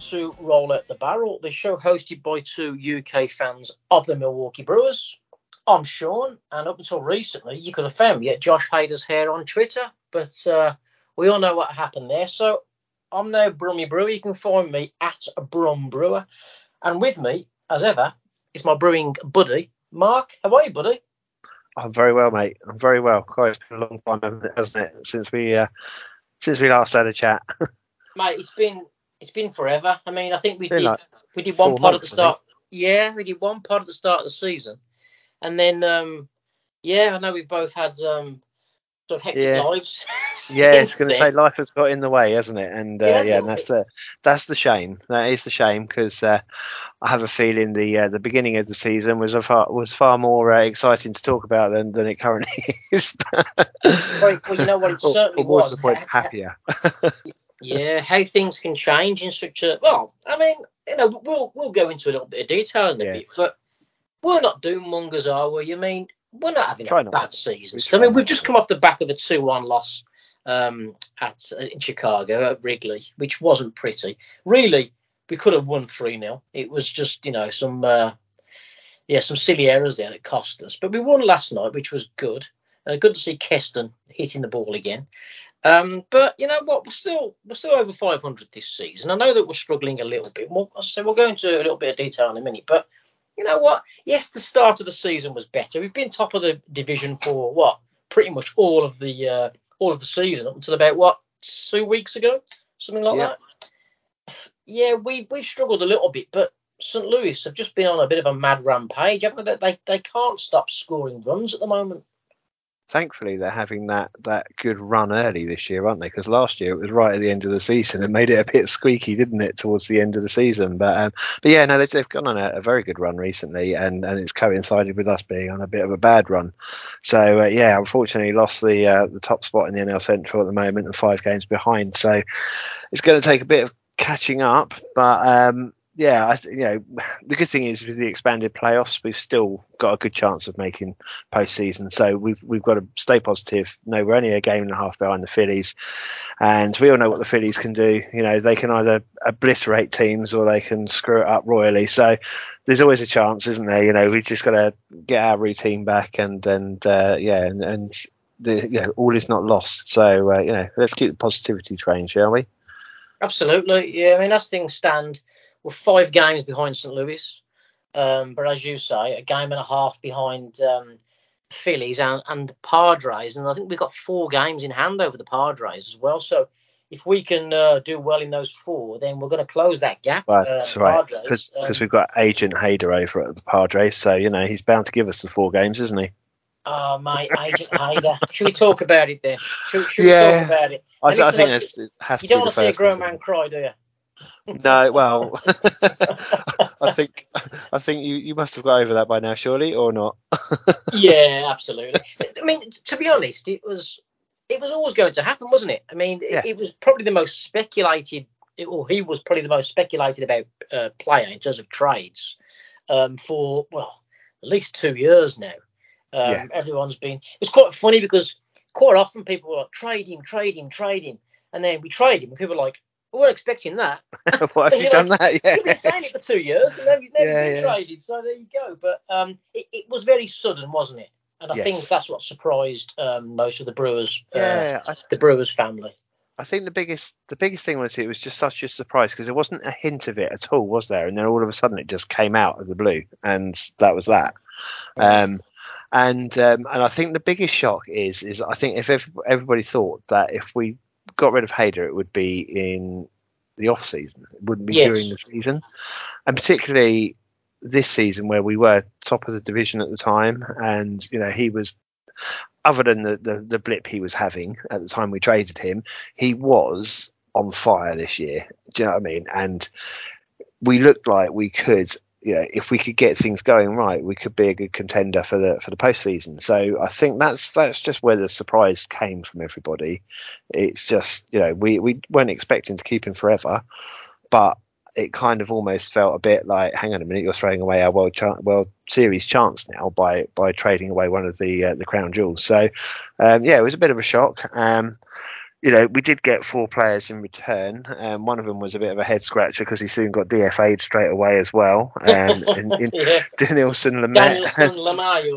Hello and welcome to Roll at the Barrel, the show hosted by two UK fans of the Milwaukee Brewers. I'm Sean, and up until recently, you could have found me at Josh Hader's hair on Twitter, but uh, we all know what happened there. So I'm now Brummy Brewer. You can find me at Brum Brewer, and with me, as ever, is my brewing buddy, Mark. How are you, buddy? I'm very well, mate. I'm very well. Quite a long time, hasn't it, since we uh, since we last had a chat. mate, it's been it's been forever. I mean, I think we did like we did one pod at the start. Yeah, we did one pod at the start of the season, and then um, yeah, I know we've both had um, sort of hectic yeah. lives. yeah, it's going to say life has got in the way, hasn't it? And uh, yeah, yeah and that's the that's the shame. That is the shame because uh, I have a feeling the uh, the beginning of the season was a far was far more uh, exciting to talk about than, than it currently is. well, you know what? It certainly or, or was. the point, happier. yeah, how things can change in such a well. I mean, you know, we'll we'll go into a little bit of detail in a yeah. bit, but we're not doom mongers, are we? You mean we're not having a not. bad season. I mean, we've just come off the back of a two-one loss um, at uh, in Chicago at Wrigley, which wasn't pretty. Really, we could have won three 0 It was just you know some uh, yeah some silly errors there that cost us, but we won last night, which was good. Uh, good to see Keston hitting the ball again. Um, but you know what? We're still we're still over 500 this season. I know that we're struggling a little bit. We'll, so we'll go into a little bit of detail in a minute. But you know what? Yes, the start of the season was better. We've been top of the division for what? Pretty much all of the uh, all of the season up until about what two weeks ago, something like yeah. that. Yeah, we we've struggled a little bit, but St. Louis have just been on a bit of a mad rampage, haven't they? They they can't stop scoring runs at the moment thankfully they're having that that good run early this year, aren't they? Because last year it was right at the end of the season and made it a bit squeaky, didn't it, towards the end of the season? But um, but yeah, no, they've, they've gone on a, a, very good run recently, and and it's coincided with us being on a bit of a bad run. So uh, yeah, unfortunately lost the uh, the top spot in the NL Central at the moment and five games behind. So it's going to take a bit of catching up, but um, yeah, I th- you know, the good thing is with the expanded playoffs, we've still got a good chance of making postseason. So we've we've got to stay positive. No, we're only a game and a half behind the Phillies, and we all know what the Phillies can do. You know, they can either obliterate teams or they can screw it up royally. So there's always a chance, isn't there? You know, we just got to get our routine back, and and uh, yeah, and, and the you know all is not lost. So uh, you know, let's keep the positivity train, shall we? Absolutely, yeah. I mean, as things stand we're five games behind St. Louis, um, but as you say, a game and a half behind um, Phillies and, and the Padres, and I think we've got four games in hand over the Padres as well. So if we can uh, do well in those four, then we're going to close that gap. Well, uh, that's uh, right, because um, we've got Agent Hader over at the Padres, so you know he's bound to give us the four games, isn't he? Oh, my Agent Hader. Should we talk about it then? Should, should yeah. we talk about it? I, I think like, it has you to You don't want to see a grown man cry, do you? No, well, I think I think you, you must have got over that by now, surely, or not? yeah, absolutely. I mean, to be honest, it was it was always going to happen, wasn't it? I mean, yeah. it, it, was probably the most speculated, or he was probably the most speculated about uh, player in terms of trades um, for well, at least two years now. Um, yeah. Everyone's been. It's quite funny because quite often people were like, trade him, trade him, trade him, and then we trade him, and people are like, we weren't expecting that. Why have you done that? Yeah. You've been saying it for two years and never, never yeah, been yeah. traded, so there you go. But um, it, it, was very sudden, wasn't it? And I yes. think that's what surprised um, most of the Brewers, uh, yeah, the Brewers family. I think the biggest the biggest thing was it was just such a surprise because there wasn't a hint of it at all, was there? And then all of a sudden it just came out of the blue, and that was that. Um, and um, and I think the biggest shock is is I think if everybody thought that if we got rid of Hader, it would be in the off season. It wouldn't be yes. during the season, and particularly this season where we were top of the division at the time, and you know he was. Other than the, the, the blip he was having at the time we traded him, he was on fire this year. Do you know what I mean? And we looked like we could you know, if we could get things going right, we could be a good contender for the for the postseason. So I think that's that's just where the surprise came from everybody. It's just you know we we weren't expecting to keep him forever, but it kind of almost felt a bit like, hang on a minute, you're throwing away our world world series chance now by by trading away one of the uh, the crown jewels. So um, yeah, it was a bit of a shock. Um, you know, we did get four players in return. Um, one of them was a bit of a head scratcher because he soon got DFA'd straight away as well. Um, in, in yeah. Danielson Lamar.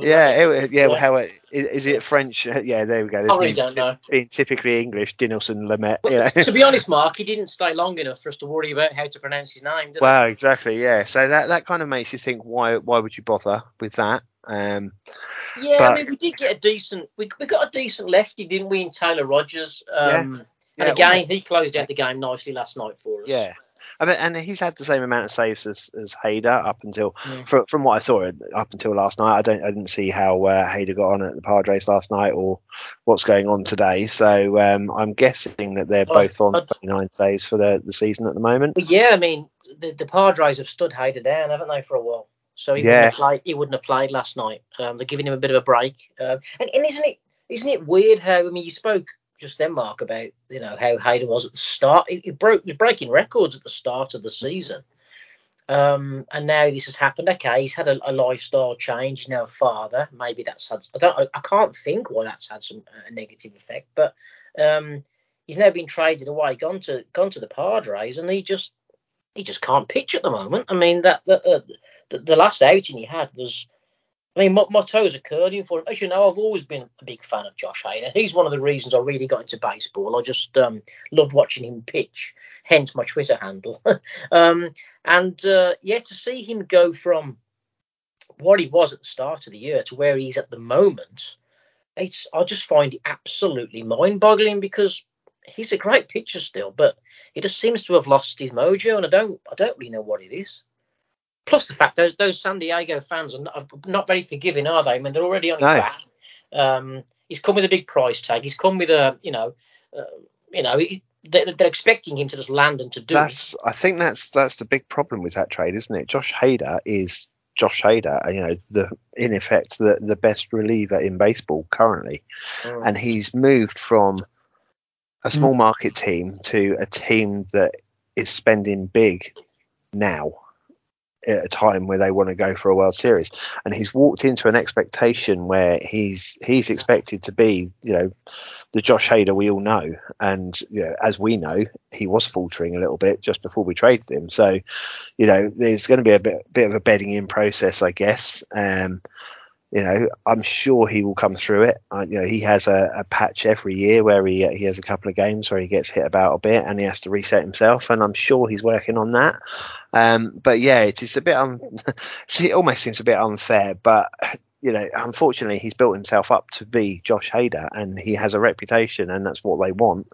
yeah, it, yeah, yeah. How it, is, it French? Yeah, there we go. I really don't know. Being typically English, Danielson Lamet. You know. to be honest, Mark, he didn't stay long enough for us to worry about how to pronounce his name. well, exactly. Yeah. So that that kind of makes you think why why would you bother with that? Um, yeah, but, I mean, we did get a decent. We, we got a decent lefty, didn't we, in Taylor Rogers? Um, yeah. Yeah, and again, well, he closed out the game nicely last night for us. Yeah. I mean, and he's had the same amount of saves as, as Hader up until yeah. from, from what I saw up until last night. I don't I didn't see how uh, Hader got on at the Padres last night or what's going on today. So um, I'm guessing that they're both on 29 saves for the, the season at the moment. yeah, I mean the, the Padres have stood Hader down, haven't they, for a while? So he, yeah. wouldn't, have played, he wouldn't have played last night. Um, they're giving him a bit of a break. Um, and, and isn't it isn't it weird how I mean you spoke just then, Mark, about you know how Hader was at the start. He, he broke was breaking records at the start of the season. Um, and now this has happened. Okay, he's had a, a, lifestyle change. He's now a father. Maybe that's had. I don't. I can't think why that's had some uh, negative effect. But um, he's now been traded away, gone to gone to the Padres, and he just he just can't pitch at the moment. I mean that, that uh, the, the last outing he had was. I mean, my, my toes are curling for him. As you know, I've always been a big fan of Josh Hader. He's one of the reasons I really got into baseball. I just um, loved watching him pitch, hence my Twitter handle. um, and uh, yeah, to see him go from what he was at the start of the year to where he's at the moment, it's I just find it absolutely mind-boggling because he's a great pitcher still, but he just seems to have lost his mojo, and I don't I don't really know what it is. Plus the fact those those San Diego fans are not, not very forgiving, are they? I mean, they're already on his no. back. Um, he's come with a big price tag. He's come with a, you know, uh, you know, they're, they're, expecting him to just land and to do. That's, it. I think that's that's the big problem with that trade, isn't it? Josh Hader is Josh Hader, you know, the in effect the the best reliever in baseball currently, mm. and he's moved from a small mm. market team to a team that is spending big now at a time where they want to go for a World Series, and he's walked into an expectation where he's he's expected to be, you know, the Josh Hader we all know, and you know, as we know, he was faltering a little bit just before we traded him. So, you know, there's going to be a bit bit of a bedding in process, I guess. Um, you know, I'm sure he will come through it. You know, he has a, a, patch every year where he he has a couple of games where he gets hit about a bit and he has to reset himself, and I'm sure he's working on that. Um, but yeah, it is a bit. Un- it almost seems a bit unfair, but you know, unfortunately, he's built himself up to be Josh Hader, and he has a reputation, and that's what they want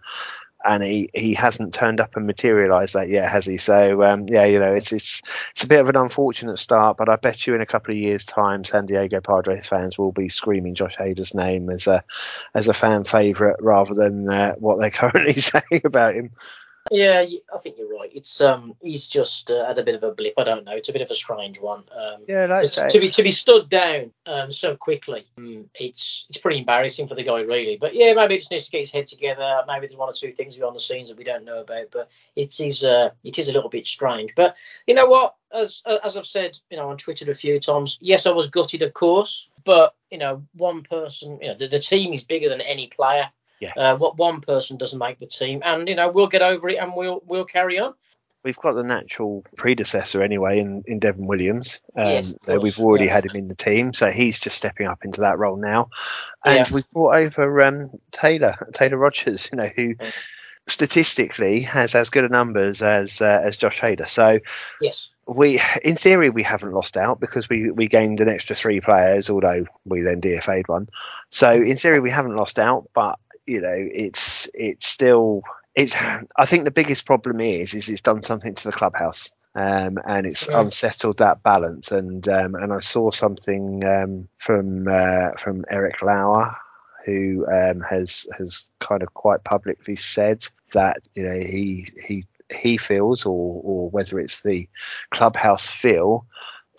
and he, he hasn't turned up and materialised that yet, has he? So um, yeah, you know, it's it's it's a bit of an unfortunate start, but I bet you in a couple of years' time, San Diego Padres fans will be screaming Josh Hader's name as a as a fan favourite rather than uh, what they're currently saying about him. Yeah, I think you're right. It's um, he's just uh, had a bit of a blip. I don't know. It's a bit of a strange one. Um, yeah, that's to be to be stood down um, so quickly. Um, it's it's pretty embarrassing for the guy, really. But yeah, maybe it just needs to get his head together. Maybe there's one or two things behind the scenes that we don't know about. But it is uh, it is a little bit strange. But you know what? As as I've said, you know, on Twitter a few times. Yes, I was gutted, of course. But you know, one person, you know, the, the team is bigger than any player. Yeah. Uh, what one person doesn't make the team, and you know we'll get over it and we'll we'll carry on. We've got the natural predecessor anyway in, in Devin Williams. Um, yes, we've already yeah. had him in the team, so he's just stepping up into that role now. And yeah. we've brought over um, Taylor Taylor Rogers, you know, who statistically has as good a numbers as uh, as Josh Hader. So yes, we in theory we haven't lost out because we we gained an extra three players, although we then DFA'd one. So in theory we haven't lost out, but you know, it's it's still it's. I think the biggest problem is is it's done something to the clubhouse. Um, and it's yeah. unsettled that balance. And um, and I saw something um, from uh, from Eric Lauer, who um, has has kind of quite publicly said that you know he he he feels, or or whether it's the clubhouse feel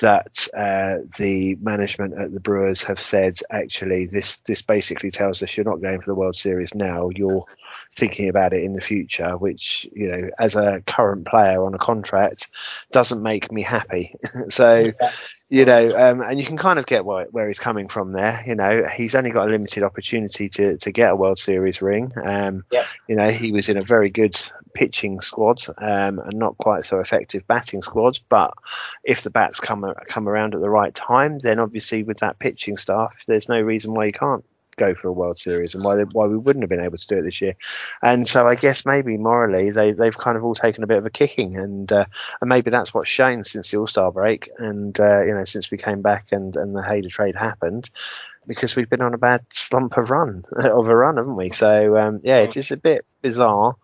that uh, the management at the Brewers have said actually this this basically tells us you're not going for the World Series now you're thinking about it in the future which you know as a current player on a contract doesn't make me happy so you know, um, and you can kind of get where, where he's coming from there. You know, he's only got a limited opportunity to, to get a World Series ring. Um. You know, he was in a very good pitching squad um, and not quite so effective batting squads. But if the bats come come around at the right time, then obviously with that pitching staff, there's no reason why you can't go for a World Series and why they, why we wouldn't have been able to do it this year. And so I guess maybe morally they they've kind of all taken a bit of a kicking, and uh, and maybe that's what's shown since the All Star break, and uh, you know since we came back and and the Hader trade happened. Because we've been on a bad slump of run of a run, haven't we? So um, yeah, it is a bit bizarre.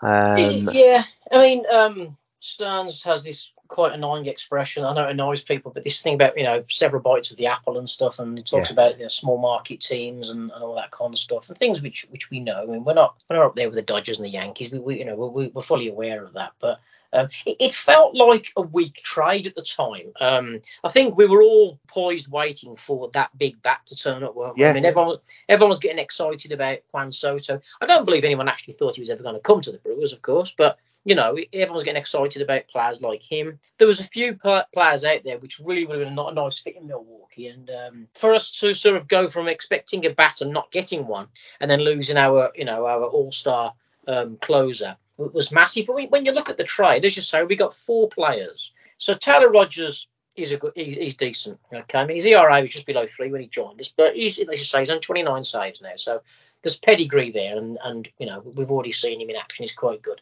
Um, yeah, I mean, um, Stearns has this quite annoying expression. I know it annoys people, but this thing about you know several bites of the apple and stuff, and it talks yeah. about you know, small market teams and, and all that kind of stuff, and things which which we know. I mean, we're not we're not up there with the Dodgers and the Yankees. We, we you know we're, we're fully aware of that, but. Um, it, it, felt like a weak trade at the time. Um, I think we were all poised, waiting for that big bat to turn up. Weren't we? Yeah. I mean, everyone, everyone was getting excited about Juan Soto. I don't believe anyone actually thought he was ever going to come to the Brewers, of course, but you know, everyone's getting excited about players like him. There was a few players out there which really would have been not a nice fit in Milwaukee, and um, for us to sort of go from expecting a bat and not getting one, and then losing our, you know, our all-star um, closer was massive. But when you look at the trade, as you say, we got four players. So Taylor Rogers is a good, he's decent. Okay, I mean his ERA was just below three when he joined us, but he's, as you say, he's on 29 saves now. So there's pedigree there, and and you know we've already seen him in action. He's quite good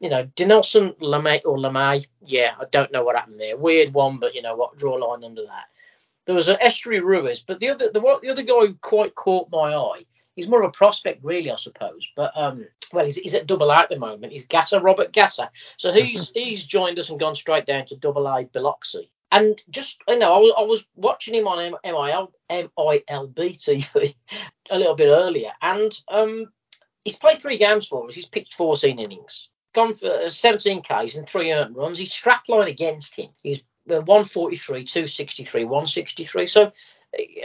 you know, Dinelson LeMay or LeMay, yeah, I don't know what happened there. Weird one, but you know what, draw a line under that. There was an Esteury Ruiz, but the other the, the other guy who quite caught my eye. He's more of a prospect, really, I suppose. But um, well, he's, he's at double A at the moment. He's Gasser, Robert Gasser. So he's he's joined us and gone straight down to double A Biloxi. And just you know, I was, I was watching him on MIL MILB TV a little bit earlier, and um, he's played three games for us. He's pitched 14 innings gone for 17 Ks and three earned runs. He's strapline against him. He's 143, 263, 163. So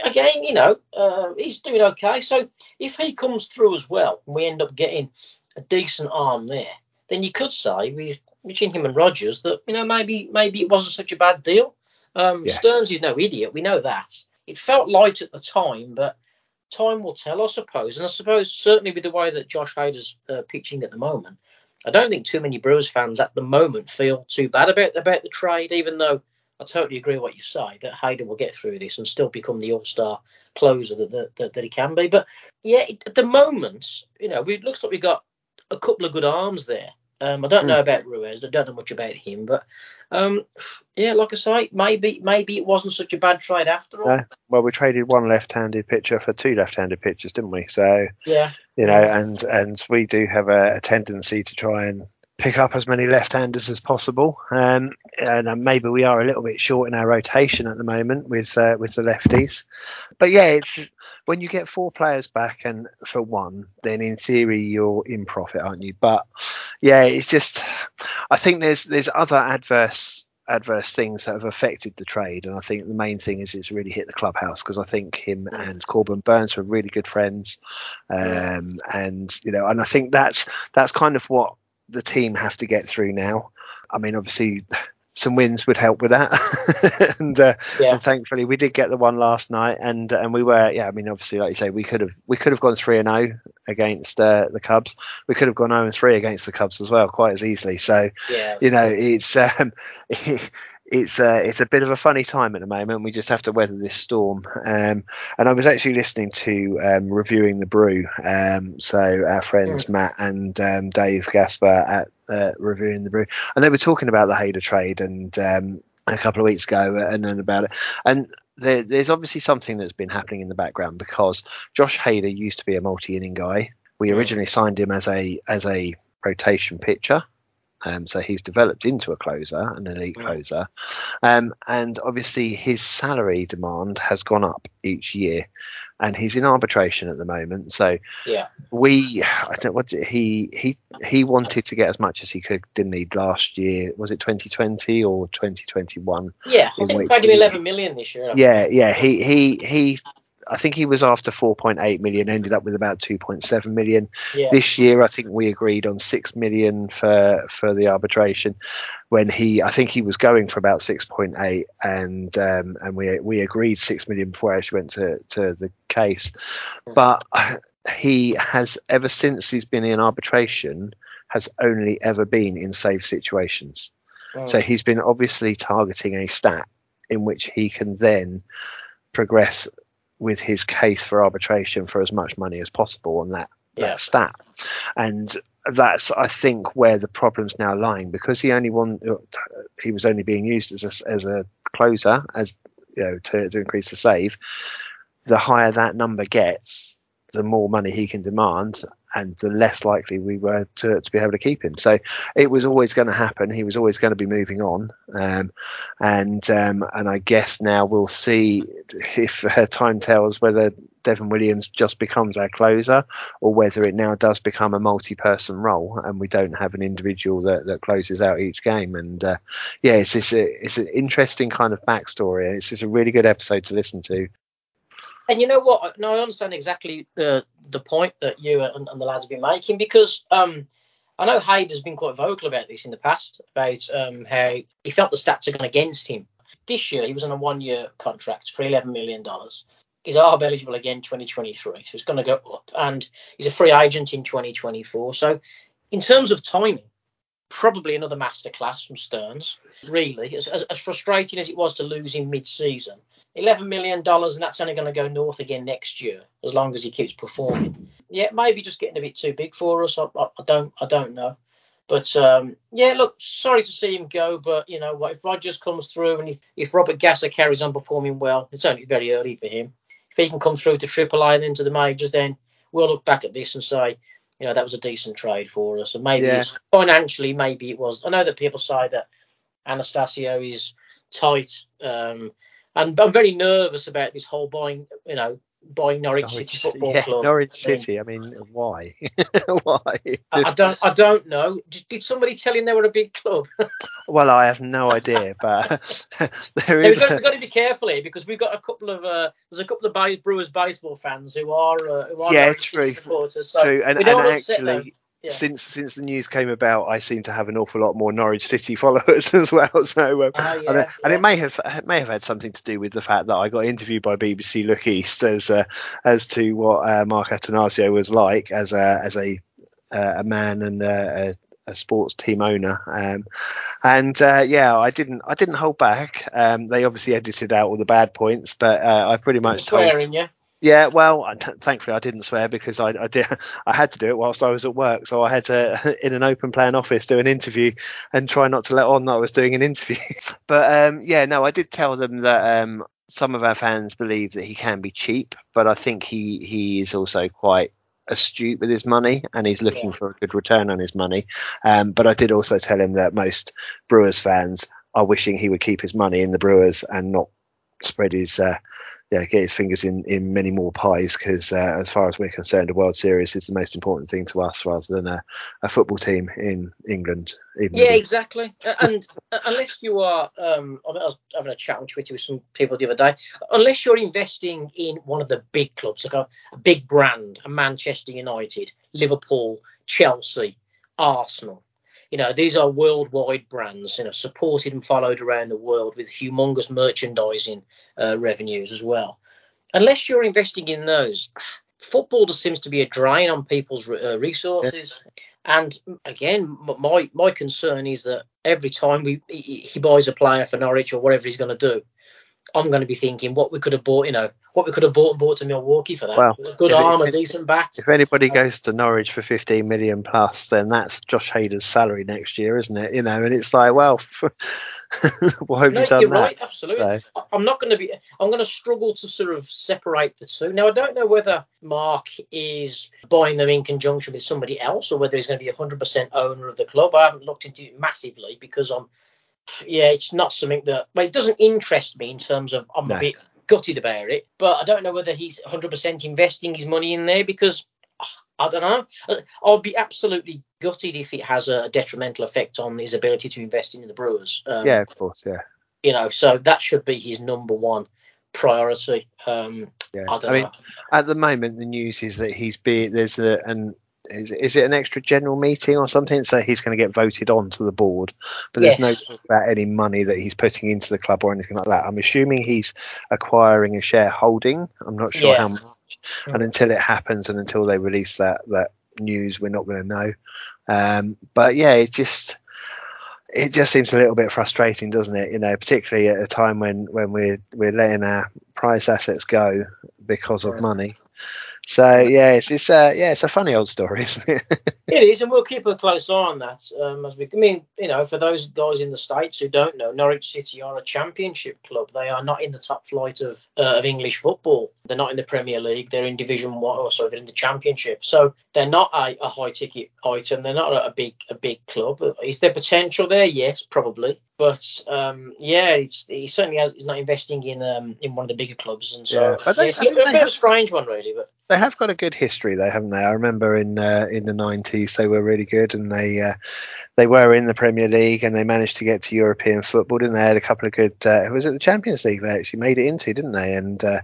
again, you know, uh, he's doing okay. So if he comes through as well, and we end up getting a decent arm there, then you could say with between him and Rogers that you know maybe maybe it wasn't such a bad deal. Um, yeah. Stearns is no idiot. We know that. It felt light at the time, but time will tell, I suppose. And I suppose certainly with the way that Josh Hader's uh, pitching at the moment, I don't think too many Brewers fans at the moment feel too bad about about the trade, even though I totally agree with what you say that Hader will get through this and still become the all-star closer that that, that he can be. But yeah, at the moment, you know, it looks like we've got a couple of good arms there. Um, I don't know hmm. about Ruiz. I don't know much about him, but um, yeah, like I say, maybe maybe it wasn't such a bad trade after all. Uh, well, we traded one left-handed pitcher for two left-handed pitchers, didn't we? So yeah, you know, and and we do have a, a tendency to try and pick up as many left-handers as possible. Um, and uh, maybe we are a little bit short in our rotation at the moment with uh, with the lefties. But yeah, it's when you get four players back and for one, then in theory you're in profit, aren't you? But yeah, it's just I think there's there's other adverse adverse things that have affected the trade, and I think the main thing is it's really hit the clubhouse because I think him and Corbin Burnes were really good friends, um, and you know, and I think that's that's kind of what the team have to get through now. I mean, obviously some wins would help with that. and, uh, yeah. and, thankfully we did get the one last night and and we were yeah, I mean obviously like you say we could have we could have gone 3 and 0 against uh, the Cubs. We could have gone 0 and 3 against the Cubs as well quite as easily. So yeah. you know, it's um it's uh, it's a bit of a funny time at the moment. We just have to weather this storm. Um, and I was actually listening to um, reviewing the brew. Um, so our friends mm. Matt and um, Dave Gasper at uh, reviewing the brew, and they were talking about the Hader trade and um, a couple of weeks ago, and then about it. And there, there's obviously something that's been happening in the background because Josh Hader used to be a multi-inning guy. We mm. originally signed him as a as a rotation pitcher um, so he's developed into a closer, an elite closer. Um, and obviously his salary demand has gone up each year. And he's in arbitration at the moment. So yeah, we I don't know what he he he wanted to get as much as he could, didn't he? Last year was it 2020 or 2021? Yeah, I think him 11 million this year. Yeah, yeah. He he he I think he was after 4.8 million, ended up with about 2.7 million. Yeah. This year, I think we agreed on 6 million for for the arbitration. When he, I think he was going for about 6.8, and um, and we we agreed 6 million before I actually went to to the case. But he has ever since he's been in arbitration has only ever been in safe situations. Oh. So he's been obviously targeting a stat in which he can then progress with his case for arbitration for as much money as possible on that that yeah. stat. And that's I think where the problem's now lying because he only won he was only being used as a, as a closer as you know to, to increase the save. The higher that number gets, the more money he can demand and the less likely we were to, to be able to keep him. So it was always going to happen. He was always going to be moving on, um, and um, and I guess now we'll see if her time tells whether Devin Williams just becomes our closer or whether it now does become a multi-person role and we don't have an individual that, that closes out each game. And uh, yeah, it's it's, a, it's an interesting kind of backstory. It's, it's a really good episode to listen to. And you know what? No, I understand exactly the the point that you and, and the lads have been making because um, I know Hader has been quite vocal about this in the past about um, how he felt the stats had gone against him. This year he was on a one year contract for eleven million dollars. He's ARB eligible again 2023, so it's going to go up, and he's a free agent in 2024. So, in terms of timing, probably another masterclass from Stearns. Really, as, as, as frustrating as it was to lose him mid-season, eleven million dollars, and that's only going to go north again next year as long as he keeps performing. Yeah, maybe just getting a bit too big for us. I, I, I don't, I don't know. But um, yeah, look, sorry to see him go, but you know what? If Rogers comes through and if, if Robert Gasser carries on performing well, it's only very early for him. If he can come through to Triple A and into the majors, then we'll look back at this and say, you know, that was a decent trade for us. And maybe yeah. financially, maybe it was. I know that people say that Attanasio is tight. Um, and I'm very nervous about this whole buying, you know, buying Norwich, Norwich City Football yeah, Club. Norwich City. I mean, why? why? Just... I, don't. I don't know. Did somebody tell him they were a big club? well, I have no idea, but there is. We've, got, we've got, to be careful here because we've got a couple of uh, there's a couple of Brewers baseball fans who are uh, who are yeah, Norwich true. Supporters. So true, and, and actually since since the news came about, I seem to have an awful lot more Norwich City followers as well. So, um, uh, yeah, and, yeah. and, it may have it may have had something to do with the fact that I got interviewed by BBC Look East as uh, as to what uh, Mark Attanasio was like as a as a uh, a man and a, a sports team owner. Um, and uh, yeah, I didn't I didn't hold back. Um, they obviously edited out all the bad points, but uh, I pretty much swearing, told. Yeah. Yeah, well, thankfully I didn't swear because I, I did I had to do it whilst I was at work, so I had to in an open plan office do an interview and try not to let on that I was doing an interview. but um, yeah, no, I did tell them that um, some of our fans believe that he can be cheap, but I think he he is also quite astute with his money and he's looking yeah. for a good return on his money. Um, but I did also tell him that most Brewers fans are wishing he would keep his money in the Brewers and not spread his uh, yeah, get his fingers in, in many more pies because, uh, as far as we're concerned, a World Series is the most important thing to us rather than a, a football team in England. yeah, exactly. and unless you are, um, I was having a chat on Twitter with some people the other day, unless you're investing in one of the big clubs, like a, a big brand, a Manchester United, Liverpool, Chelsea, Arsenal, you know, these are worldwide brands, you know, supported and followed around the world with humongous merchandising uh, revenues as well. Unless you're investing in those, football just seems to be a drain on people's uh, resources. Yeah. And again, my my concern is that every time we he buys a player for Norwich or whatever he's going to do, I'm going to be thinking what we could have bought, you know, what we could have bought and bought to Milwaukee for that. Well, good arm, a decent bat. If anybody goes to Norwich for 15 million plus, then that's Josh Hader's salary next year, isn't it? You know, and it's like, well, why have no, you done you're that? right, absolutely. So. I'm not going to be. I'm going to struggle to sort of separate the two. Now, I don't know whether Mark is buying them in conjunction with somebody else, or whether he's going to be 100% owner of the club. I haven't looked into it massively because I'm yeah, it's not something that. Well, it doesn't interest me in terms of I'm no. a bit gutted about it, but I don't know whether he's 100% investing his money in there because I don't know. I'll be absolutely gutted if it has a detrimental effect on his ability to invest in the Brewers. Um, yeah, of course, yeah. You know, so that should be his number one priority. Um, yeah. I, I mean, know. at the moment, the news is that he's be there's a an is, is it an extra general meeting or something? So he's going to get voted on to the board, but there's yes. no talk about any money that he's putting into the club or anything like that. I'm assuming he's acquiring a shareholding. I'm not sure yeah. how much, mm. and until it happens and until they release that that news, we're not going to know. Um, but yeah, it just it just seems a little bit frustrating, doesn't it? You know, particularly at a time when when we're we're letting our price assets go because of money. So yeah, it's, it's uh, yeah, it's a funny old story, isn't it? it is, and we'll keep a close eye on that. Um, as we, I mean, you know, for those guys in the states who don't know, Norwich City are a Championship club. They are not in the top flight of uh, of English football. They're not in the Premier League. They're in Division One, or sorry, they're in the Championship. So they're not a, a high ticket item. They're not a, a big a big club. Is there potential there? Yes, probably. But um, yeah, it's, he certainly has, he's not investing in um, in one of the bigger clubs, and so yeah, they, yeah, it's a, a bit of a strange one, really. But they have got a good history, though, haven't they? I remember in uh, in the '90s they were really good, and they uh, they were in the Premier League, and they managed to get to European football, didn't they? Had a couple of good. Uh, was it the Champions League they actually made it into, didn't they? And uh,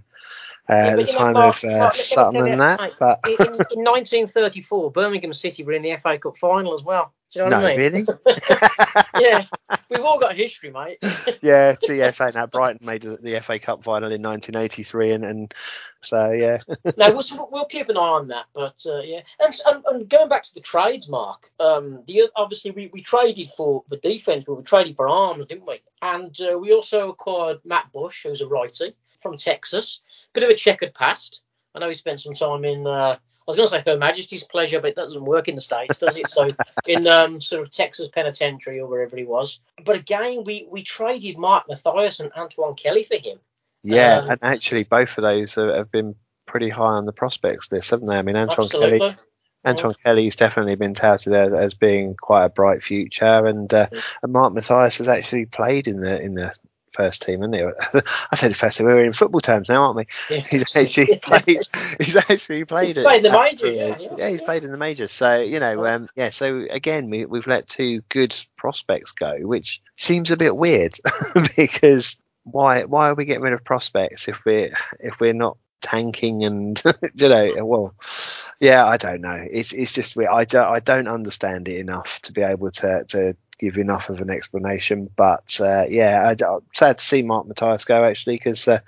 yeah, at the time know, Mark, of uh, Mark, Sutton and that. Mate, but in, in, 1934, Birmingham City were in the FA Cup final as well. Do you know no, what I mean? really? yeah, we've all got history, mate. yeah, so yeah, saying that Brighton made the FA Cup final in 1983, and, and so yeah. no, we'll, we'll keep an eye on that, but uh, yeah, and, and, and going back to the trades, Mark. Um, the obviously we, we traded for the defence, but we traded for arms, didn't we? And uh, we also acquired Matt Bush, who's a righty from Texas. Bit of a checkered past. I know he spent some time in. Uh, I was going to say Her Majesty's Pleasure, but it doesn't work in the states, does it? So in um, sort of Texas Penitentiary or wherever he was. But again, we we traded Mark Mathias and Antoine Kelly for him. Yeah, um, and actually both of those have been pretty high on the prospects list, haven't they? I mean, Antoine absolutely. Kelly. Antoine yeah. Kelly's definitely been touted as, as being quite a bright future, and, uh, and Mark Mathias has actually played in the in the first team, isn't he? I said first team. We're in football terms now, aren't we? Yeah. He's actually played. He's actually played. He's played in the majors. Yeah, yeah, yeah, he's played in the majors. So you know, um, yeah. So again, we, we've let two good prospects go, which seems a bit weird because why why are we getting rid of prospects if we're if we're not tanking and you know well yeah i don't know it's it's just weird. i don't i don't understand it enough to be able to to give enough of an explanation. But uh, yeah, I, am sad to see Mark Mathias go actually because uh,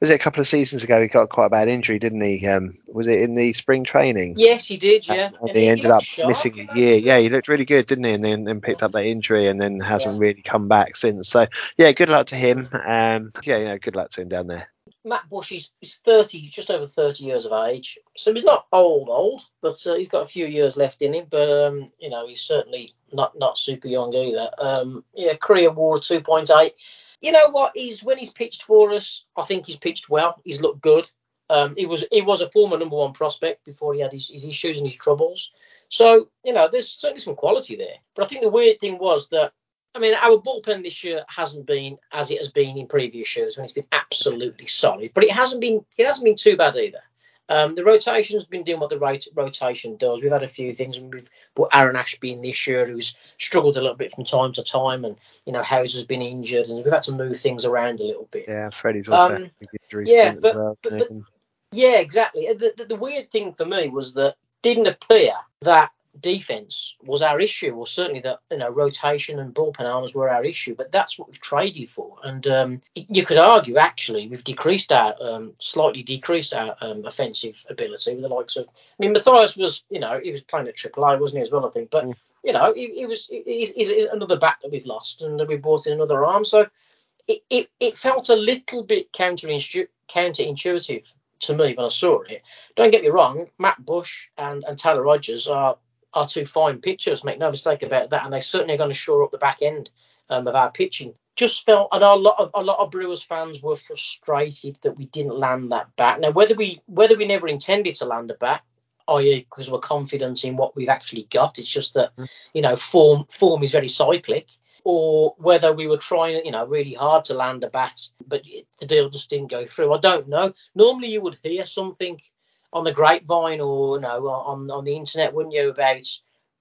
was it a couple of seasons ago he got quite a bad injury, didn't he? Um, was it in the spring training? Yes, he did. Yeah, and, and he, he, ended up sharp. missing a year. Yeah, he looked really good, didn't he? And then, then picked up that injury and then hasn't yeah. really come back since. So yeah, good luck to him. Um, yeah, you know, good luck to him down there. Matt Bush is, is 30, just over 30 years of age. So he's not old, old, but uh, he's got a few years left in him. But, um, you know, he's certainly not not super young either. Um, yeah, career war 2.8. You know what? He's when he's pitched for us, I think he's pitched well. He's looked good. Um, he was he was a former number one prospect before he had his, his issues and his troubles. So you know, there's certainly some quality there. But I think the weird thing was that I mean, our bullpen this year hasn't been as it has been in previous years when it's been absolutely solid, but it hasn't been it hasn't been too bad either. Um, the rotation's been doing what the rot- rotation does. We've had a few things, and we've put Aaron Ashby in this year, who's struggled a little bit from time to time, and you know Howes has been injured, and we've had to move things around a little bit. Yeah, Freddie's also um, yeah, but, well, but, but, yeah, exactly. The, the, the weird thing for me was that didn't appear that defense was our issue, or certainly that you know rotation and bullpen arms were our issue. But that's what we've traded for, and um, you could argue actually we've decreased our um, slightly decreased our um, offensive ability with the likes of. I mean, Mathias was you know he was playing at AAA, wasn't he as well? I think, but. Mm. You know, he, he was he's, he's, another bat that we've lost, and we brought in another arm. So it, it, it felt a little bit counterintuitive to me when I saw it. Don't get me wrong, Matt Bush and, and Taylor Rogers are are two fine pitchers, make no mistake about that, and they certainly are going to shore up the back end um, of our pitching. Just felt, and a lot of a lot of Brewers fans were frustrated that we didn't land that bat. Now, whether we whether we never intended to land a bat, i.e., because we're confident in what we've actually got, it's just that mm. you know form form is very cyclic, or whether we were trying, you know, really hard to land a bat, but the deal just didn't go through. I don't know. Normally, you would hear something on the grapevine or you know on on the internet, wouldn't you, about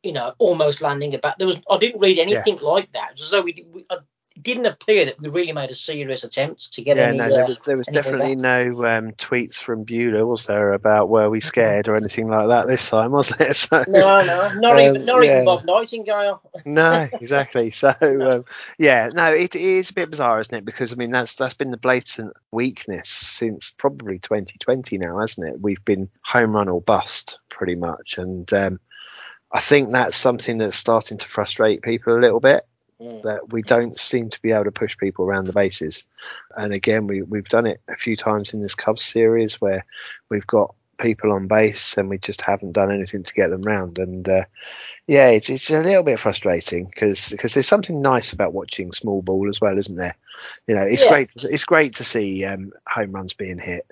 you know almost landing a bat? There was I didn't read anything yeah. like that. So we, we uh, didn't appear that we really made a serious attempt to get yeah, any. no, uh, there was, there was definitely no um, tweets from Beulah, was there, about were we scared or anything like that this time, was there? So, no, no, not um, even, not yeah. even Bob Nightingale. no, exactly. So, no. Um, yeah, no, it, it is a bit bizarre, isn't it? Because I mean, that's that's been the blatant weakness since probably 2020 now, hasn't it? We've been home run or bust pretty much, and um, I think that's something that's starting to frustrate people a little bit. Mm. That we don't seem to be able to push people around the bases, and again, we we've done it a few times in this Cubs series where we've got people on base and we just haven't done anything to get them round. And uh, yeah, it's it's a little bit frustrating because because there's something nice about watching small ball as well, isn't there? You know, it's yeah. great it's great to see um, home runs being hit,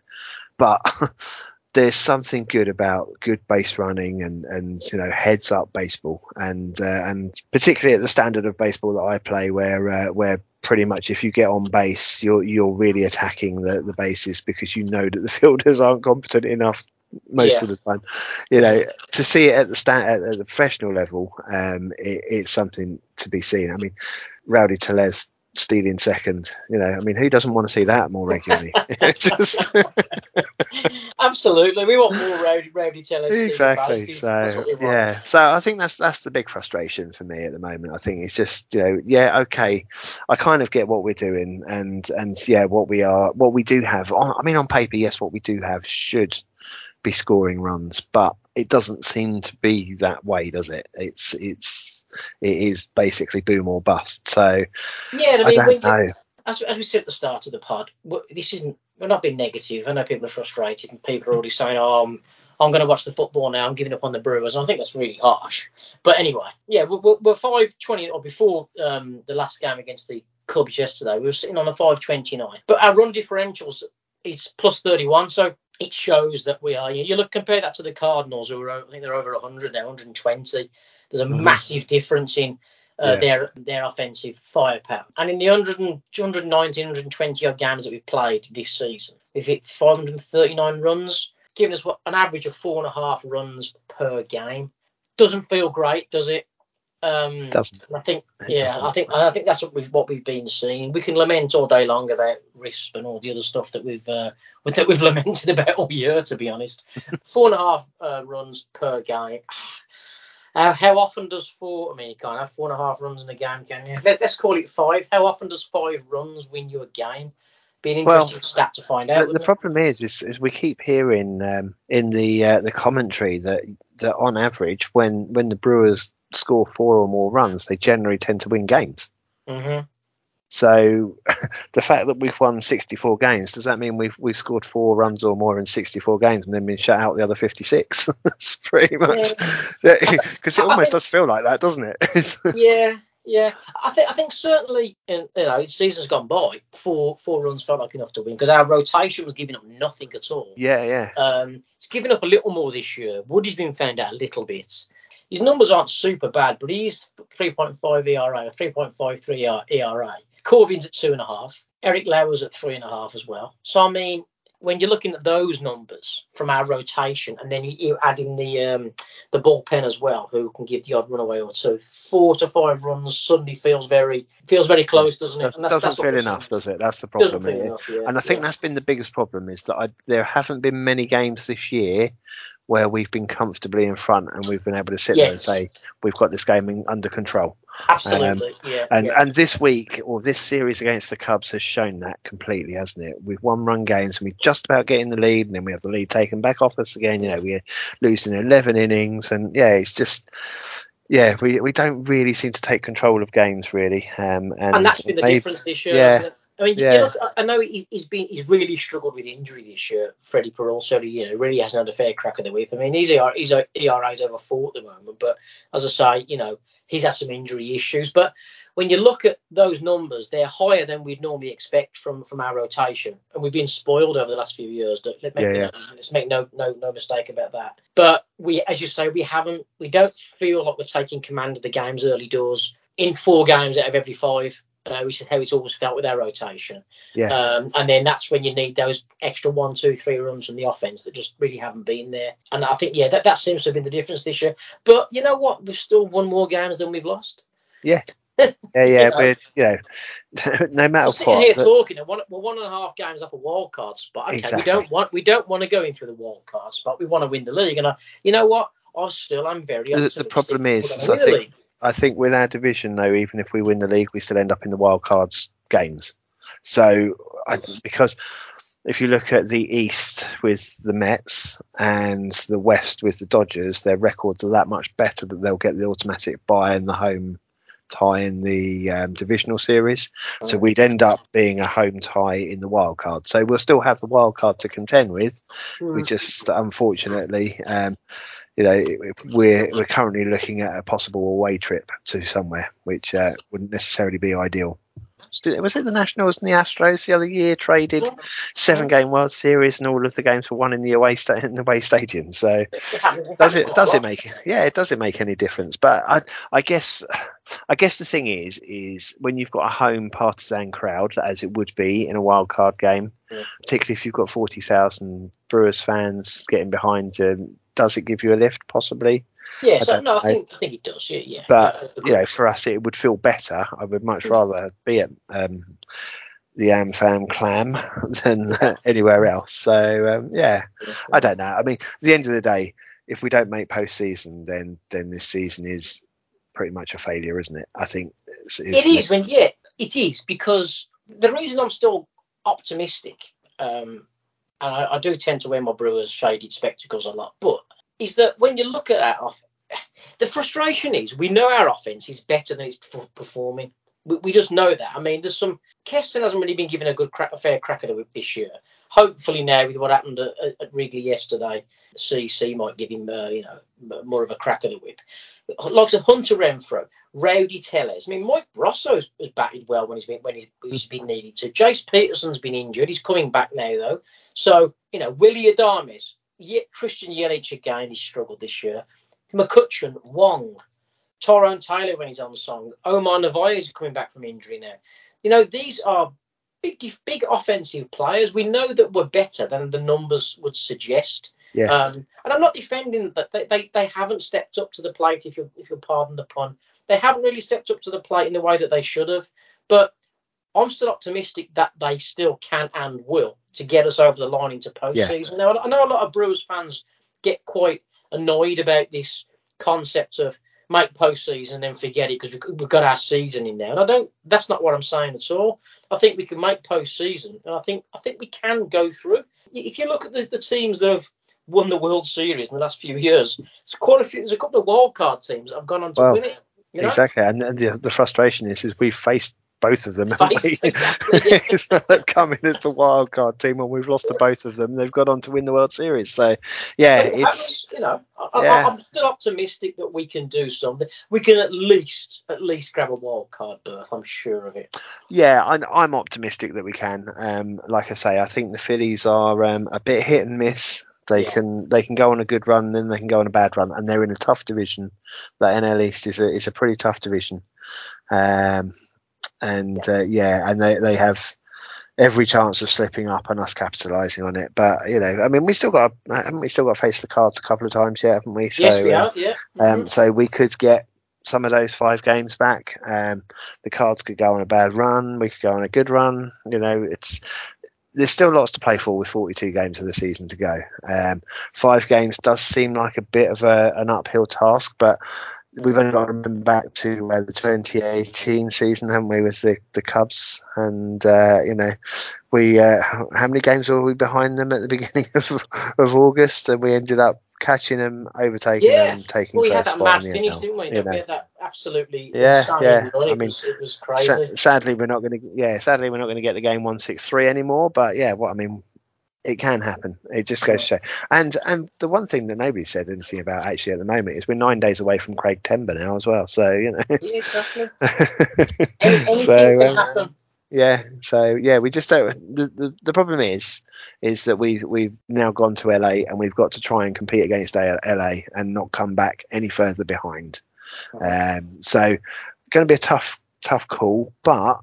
but there's something good about good base running and and you know heads up baseball. And uh, and particularly at the standard of baseball that I play where uh, where pretty much if you get on base you're you're really attacking the the bases because you know that the fielders aren't competent enough most yeah. of the time. You know to see it at the stand at the professional level um it, it's something to be seen. I mean rowdy Tellez stealing second. You know, I mean, who doesn't want to see that more regularly? Just absolutely, we want more rowdy, rowdy Tellez. Exactly. So yeah, so I think that's that's the big frustration for me at the moment. I think it's just you know, yeah, okay, I kind of get what we're doing, and and yeah, what we are, what we do have. I mean, on paper, yes, what we do have should be scoring runs, but it doesn't seem to be that way, does it? It's it's it is basically boom or bust. So yeah, I mean, I as, as we said at the start of the pod, this isn't. We're not being negative. I know people are frustrated and people are already saying, "Oh, I'm, I'm going to watch the football now. I'm giving up on the Brewers." And I think that's really harsh. But anyway, yeah, we're, we're five twenty or before um, the last game against the Cubs yesterday. We were sitting on a five twenty nine, but our run differentials is plus thirty one. So it shows that we are. You look compare that to the Cardinals, who are I think they're over 100 now, 120. There's a mm-hmm. massive difference in uh, yeah. their their offensive firepower. And in the 100 and, 119, 120 odd games that we've played this season, we've hit 539 runs, giving us what an average of four and a half runs per game. Doesn't feel great, does it? Um, Doesn't. I think, yeah, I think, I think that's what we've what we've been seeing. We can lament all day long about RISP and all the other stuff that we've uh, that we've lamented about all year. To be honest, four and a half uh, runs per game. Uh, how often does four? I mean, you can't have four and a half runs in a game, can you? Let, us call it five. How often does five runs win you a game? Be an interesting well, stat to find out. The, the problem is, is, is, we keep hearing um, in the uh, the commentary that that on average, when when the Brewers score four or more runs, they generally tend to win games. Mm-hmm. So the fact that we've won 64 games does that mean we've we've scored four runs or more in 64 games and then been shut out the other 56? That's pretty much because yeah. it almost does feel like that, doesn't it? yeah, yeah. I think I think certainly in, you know seasons gone by, four four runs felt like enough to win because our rotation was giving up nothing at all. Yeah, yeah. Um, it's given up a little more this year. Woody's been found out a little bit. His numbers aren't super bad, but he's 3.5 ERA or 3.53 ERA. Corbin's at two and a half. Eric Lauer's at three and a half as well. So I mean, when you're looking at those numbers from our rotation, and then you, you add in the um, the bullpen as well, who can give the odd runaway or two, four to five runs suddenly feels very feels very close, doesn't it? And that's, doesn't that's feel enough, does it? That's the problem. Enough, yeah, and I think yeah. that's been the biggest problem is that I, there haven't been many games this year where we've been comfortably in front and we've been able to sit yes. there and say we've got this game under control. Absolutely, um, yeah. And yeah. and this week or this series against the Cubs has shown that completely, hasn't it? We've won run games and we just about getting the lead, and then we have the lead taken back off us again. You know, we're losing 11 innings, and yeah, it's just. Yeah, we, we don't really seem to take control of games really, um, and, and that's been the maybe, difference this year. Yeah, I mean, yeah. look, I know he's been he's really struggled with injury this year. Freddie Peralta, you know, really hasn't had a fair crack of the whip. I mean, he's ER, he's ERA's over four at the moment, but as I say, you know, he's had some injury issues. But when you look at those numbers, they're higher than we'd normally expect from from our rotation, and we've been spoiled over the last few years. Let's make, yeah, yeah. No, let's make no no no mistake about that. But we, as you say, we haven't, we don't feel like we're taking command of the games early doors. In four games out of every five, uh, which is how it's always felt with our rotation. Yeah. Um, and then that's when you need those extra one, two, three runs from the offense that just really haven't been there. And I think, yeah, that, that seems to have been the difference this year. But you know what? We've still won more games than we've lost. Yeah. yeah, yeah, you know, we're you know, no matter we're sitting what. here talking, and one, we're one and a half games up a wild card spot. Okay, exactly. we don't want we don't want to go into the wild card spot. We want to win the league, and I, you know what? I still I'm very. The, the problem is, I think, I think with our division though, even if we win the league, we still end up in the wild cards games. So I, because if you look at the East with the Mets and the West with the Dodgers, their records are that much better that they'll get the automatic buy in the home tie in the um, divisional series. So we'd end up being a home tie in the wild card. So we'll still have the wild card to contend with. Mm. We just unfortunately, um, you know, we're we're currently looking at a possible away trip to somewhere, which uh, wouldn't necessarily be ideal was it the Nationals and the Astros the other year traded seven game World Series and all of the games were won in the away sta- in the away stadium. So does it does it make yeah it does it make any difference? But I I guess I guess the thing is is when you've got a home partisan crowd as it would be in a wild card game, yeah. particularly if you've got forty thousand Brewers fans getting behind you, does it give you a lift possibly? Yeah, so, no, I think I think it does. Yeah, yeah. But you know, for us, it would feel better. I would much mm. rather be at um, the AmFam Clam than anywhere else. So um, yeah, I don't know. I mean, at the end of the day, if we don't make postseason, then then this season is pretty much a failure, isn't it? I think it's, it's, it is. When yeah, it is because the reason I'm still optimistic, um, and I, I do tend to wear my Brewers shaded spectacles a lot, but is that when you look at that off, the frustration is we know our offense is better than it's performing. We, we just know that. I mean, there's some. Keston hasn't really been given a good, crack, a fair crack of the whip this year. Hopefully now, with what happened at, at Wrigley yesterday, CC might give him, uh, you know, more of a crack of the whip. Lots of Hunter Renfroe, Rowdy Tellez. I mean, Mike Brosseau has, has batted well when he's been when he's, he's been needed to. Jace Peterson's been injured. He's coming back now though. So you know, Willie Adames Christian Yelich again, he struggled this year. McCutchen, Wong, Tyrone Taylor when he's on the song, Omar Narvaez coming back from injury now. You know, these are big, big offensive players. We know that we're better than the numbers would suggest. Yeah. Um, and I'm not defending that they, they, they haven't stepped up to the plate, if you if you'll pardon the pun. They haven't really stepped up to the plate in the way that they should have. But I'm still optimistic that they still can and will to get us over the line into postseason. Yeah. Now, I know a lot of Brewers fans get quite annoyed about this concept of make postseason and then forget it because we've got our season in there. And I don't. That's not what I'm saying at all. I think we can make postseason, and I think I think we can go through. If you look at the, the teams that have won the World Series in the last few years, there's quite a few. There's a couple of wild card teams that have gone on to well, win it. You know? Exactly, and the, the frustration is is we've faced both of them, haven't we? They've come in as the wild card team, and we've lost to both of them. They've got on to win the World Series. So, yeah, it's you know, I, yeah. I'm still optimistic that we can do something. We can at least at least grab a wild card berth. I'm sure of it. Yeah, I'm, I'm optimistic that we can. Um, like I say, I think the Phillies are um, a bit hit and miss. They yeah. can they can go on a good run, then they can go on a bad run, and they're in a tough division. That NL East is a is a pretty tough division. Um, and yeah, uh, yeah and they, they have every chance of slipping up and us capitalising on it. But you know, I mean, we still got haven't we still got to face the cards a couple of times yet, haven't we? So, yes, we have. Yeah. Um, mm-hmm. Um, so we could get some of those five games back. Um, the cards could go on a bad run. We could go on a good run. You know, it's there's still lots to play for with 42 games of the season to go. Um, five games does seem like a bit of a, an uphill task, but we've only got to remember back to uh, the 2018 season, haven't we, with the, the Cubs? And uh, you know, we uh, how many games were we behind them at the beginning of, of August, and we ended up catching them, overtaking yeah. them, taking well, we first had that mad finish, didn't we? You know? We had that absolutely yeah, yeah. I mean, it was crazy. Sa- sadly, we're not going to yeah, sadly we're not going to get the game one six three anymore. But yeah, what I mean, it can happen. It just goes to show. And and the one thing that nobody said anything about actually at the moment is we're nine days away from Craig Tember now as well. So you know. Yeah, exactly. Anything so, um, happen. Yeah, so yeah, we just don't. The, the, the problem is, is that we we've now gone to LA and we've got to try and compete against LA and not come back any further behind. Um, so, going to be a tough tough call, but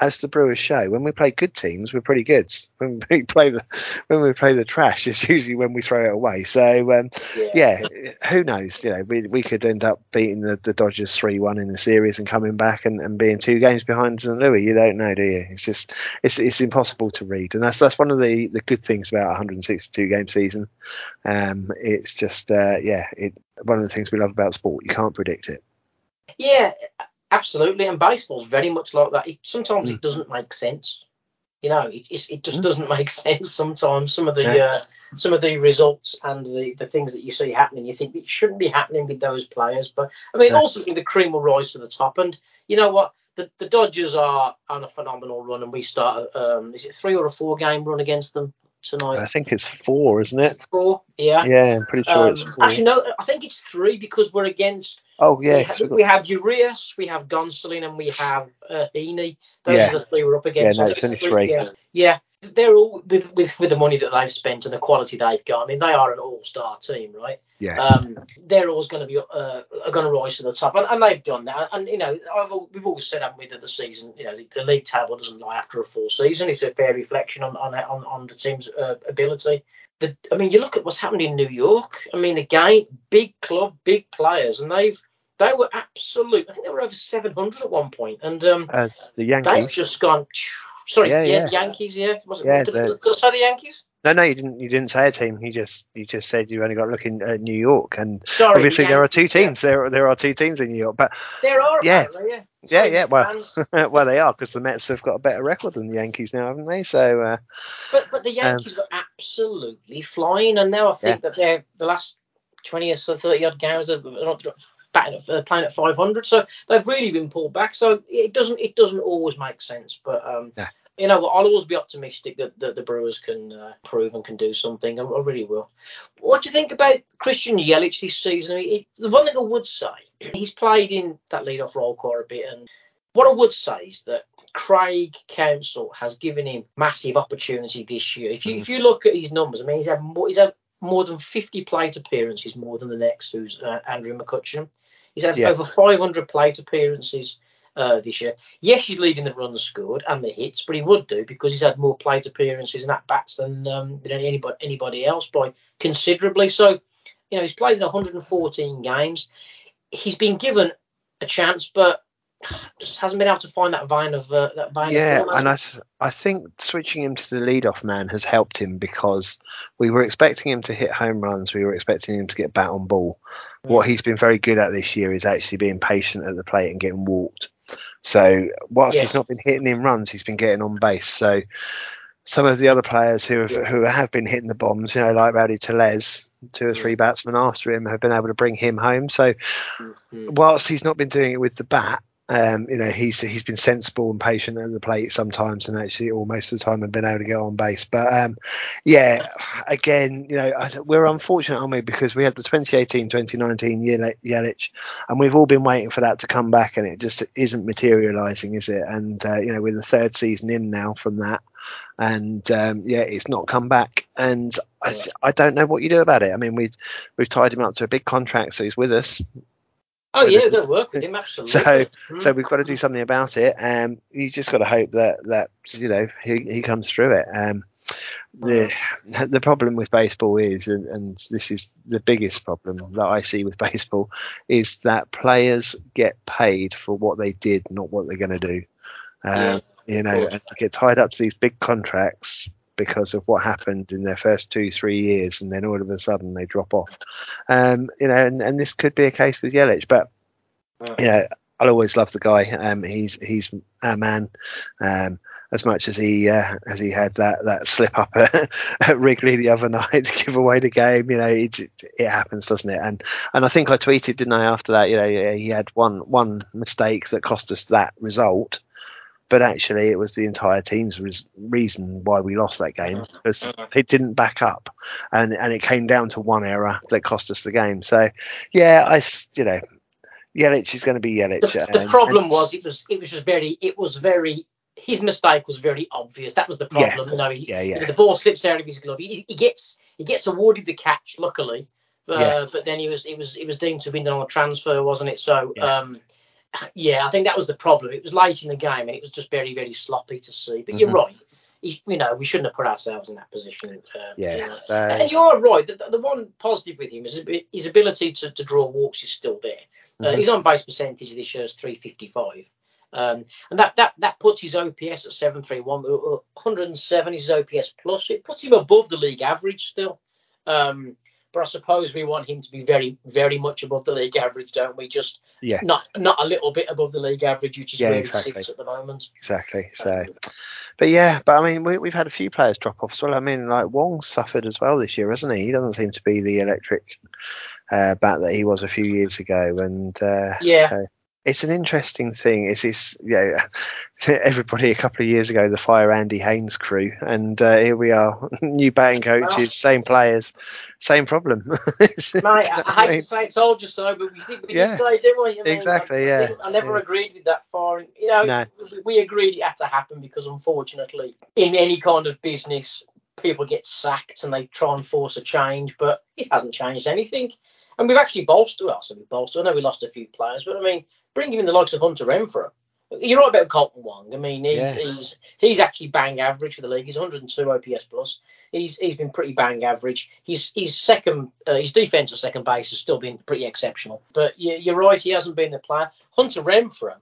as the Brewers show, when we play good teams, we're pretty good. When we play the when we play the trash, it's usually when we throw it away. So um, yeah. yeah. who knows? You know, we, we could end up beating the, the Dodgers three one in the series and coming back and, and being two games behind St. Louis. You don't know, do you? It's just it's it's impossible to read, and that's that's one of the the good things about a 162 game season. Um, it's just uh, yeah, it one of the things we love about sport. You can't predict it. Yeah, Absolutely, and baseball's very much like that. It, sometimes mm. it doesn't make sense. You know, it it just mm. doesn't make sense sometimes. Some of the yeah. uh, some of the results and the, the things that you see happening, you think it shouldn't be happening with those players. But I mean, yeah. ultimately the cream will rise to the top. And you know what? The, the Dodgers are on a phenomenal run, and we start. Um, is it three or a four game run against them? Tonight. I think it's four, isn't it? Four, yeah. Yeah, I'm pretty sure um, it's four. Actually, no, I think it's three because we're against. Oh yeah. We, ha- we have Urias, we have Gonsolin, and we have uh, Heaney. Those yeah. are the three we're up against. Yeah, no, it's only three. Yeah. yeah they're all with, with with the money that they've spent and the quality they've got. I mean, they are an all-star team, right? Yeah. Um, they're always going to be uh, are going to rise to the top, and, and they've done that. And you know, I've, we've always said, haven't we, that the season, you know, the, the, league table doesn't lie after a full season. It's a fair reflection on on on, on the team's uh, ability. The, I mean, you look at what's happened in New York. I mean, again, big club, big players, and they've they were absolute. I think they were over 700 at one point, and um, uh, the Yankees. They've just gone. Sorry, yeah, yeah, yeah. Yankees, yeah. Was it, yeah, did, did, did I Yankees? No, no, you didn't. You didn't say a team. You just you just said you only got looking at New York, and Sorry, obviously the there are two teams. Yeah. There there are two teams in New York, but there are. Yeah, yeah, yeah, yeah. Well, well, they are because the Mets have got a better record than the Yankees now, haven't they? So. Uh, but but the um, Yankees um, were absolutely flying, and now I think that they're the last twenty or so thirty odd games are not batting at, uh, playing at 500. So they've really been pulled back. So it doesn't it doesn't always make sense, but um, yeah you know, I'll always be optimistic that, that the Brewers can uh, prove and can do something. I, I, really will. What do you think about Christian Yelich this season? i It, the one thing I would say, he's played in that leadoff role quite a bit, and what I would say is that Craig Counsell has given him massive opportunity this year. If you if you look at his numbers, I mean, he's had more, he's had more than 50 plate appearances more than the next, who's uh, Andrew McCutchen. He's had yeah. over 500 plate appearances uh, this year. Yes, he's leading the runs scored and the hits, but he would do because he's had more plate appearances and at bats than um, than anybody anybody else by considerably. So, you know, he's played in 114 games. He's been given a chance, but just hasn't been able to find that vine of uh, that vine. Yeah, and I th- I think switching him to the leadoff man has helped him because we were expecting him to hit home runs, we were expecting him to get bat on ball. Mm. What he's been very good at this year is actually being patient at the plate and getting walked. So whilst yeah. he's not been hitting in runs, he's been getting on base. So some of the other players who have, who have been hitting the bombs, you know, like Rowdy Tellez, two or three batsmen after him have been able to bring him home. So mm-hmm. whilst he's not been doing it with the bat, um, you know, he's he's been sensible and patient at the plate sometimes, and actually, all most of the time, have been able to get on base. But um, yeah, again, you know, we're unfortunate, aren't we? Because we had the 2018-2019 Yelich, and we've all been waiting for that to come back, and it just isn't materialising, is it? And uh, you know, we're the third season in now from that, and um, yeah, it's not come back. And I, I don't know what you do about it. I mean, we've we've tied him up to a big contract, so he's with us. Oh yeah, we're going to work with him absolutely. So, mm-hmm. so we've got to do something about it. Um, you just got to hope that that you know he, he comes through it. Um, the the problem with baseball is, and, and this is the biggest problem that I see with baseball, is that players get paid for what they did, not what they're going to do. Um, yeah, you know, and get tied up to these big contracts because of what happened in their first two, three years, and then all of a sudden they drop off. Um, you know, and, and this could be a case with Yelich, but you know, I'll always love the guy. Um, he's he's our man. Um, as much as he uh, as he had that that slip up at, at, Wrigley the other night to give away the game, you know, it, it, it happens, doesn't it? And and I think I tweeted, didn't I, after that, you know, he had one one mistake that cost us that result but actually it was the entire team's reason why we lost that game because uh-huh. it didn't back up and and it came down to one error that cost us the game so yeah i you know Yelich is going to be Yelich. The, the problem and, was it was it was just very it was very his mistake was very obvious. That was the problem. Yeah, you know, he, yeah, yeah. the ball slips out of his glove. He, he gets he gets awarded the catch, luckily, uh, yeah. but then he was it was it was deemed to be done on a transfer, wasn't it? So yeah. um, yeah, I think that was the problem. It was late in the game and it was just very, very sloppy to see. But mm-hmm. you're right. He, you know, we shouldn't have put ourselves in that position. Um, yeah. You know. so... And you are right. The, the, one positive with him is his ability to, to draw walks is still there. Uh, mm-hmm. Uh, his on base percentage this year is 355. Um, and that, that that puts his OPS at 731. 107 is his OPS plus. It puts him above the league average still. Um, but I suppose we want him to be very, very much above the league average, don't we? Just yeah. not not a little bit above the league average, which is yeah, where exactly. he sits at the moment. Exactly. So, um, but yeah, but I mean, we, have had a few players drop off as well. I mean, like Wong suffered as well this year, hasn't he? He doesn't seem to be the electric uh, bat that he was a few years ago, and uh, yeah. Uh, it's an interesting thing. It's this, you know, everybody a couple of years ago, the Fire Andy Haines crew, and uh, here we are, new batting coaches, same players, same problem. Mate, I, I hate to say told you so, but we did, we yeah, did say, didn't we? I mean, exactly, I, yeah. I, never yeah. agreed with that far. You know, no. we agreed it had to happen because unfortunately, in any kind of business, people get sacked and they try and force a change, but it hasn't changed anything. And we've actually bolstered us. We bolstered. I know we lost a few players, but I mean, bring him in the likes of Hunter Renfroe. You're right about Kolten Wong. I mean, he's, yeah. he's he's actually bang average for the league. He's 102 OPS plus. He's he's been pretty bang average. His his second uh, his defense at second base has still been pretty exceptional. But you, are right, he hasn't been the player. Hunter Renfroe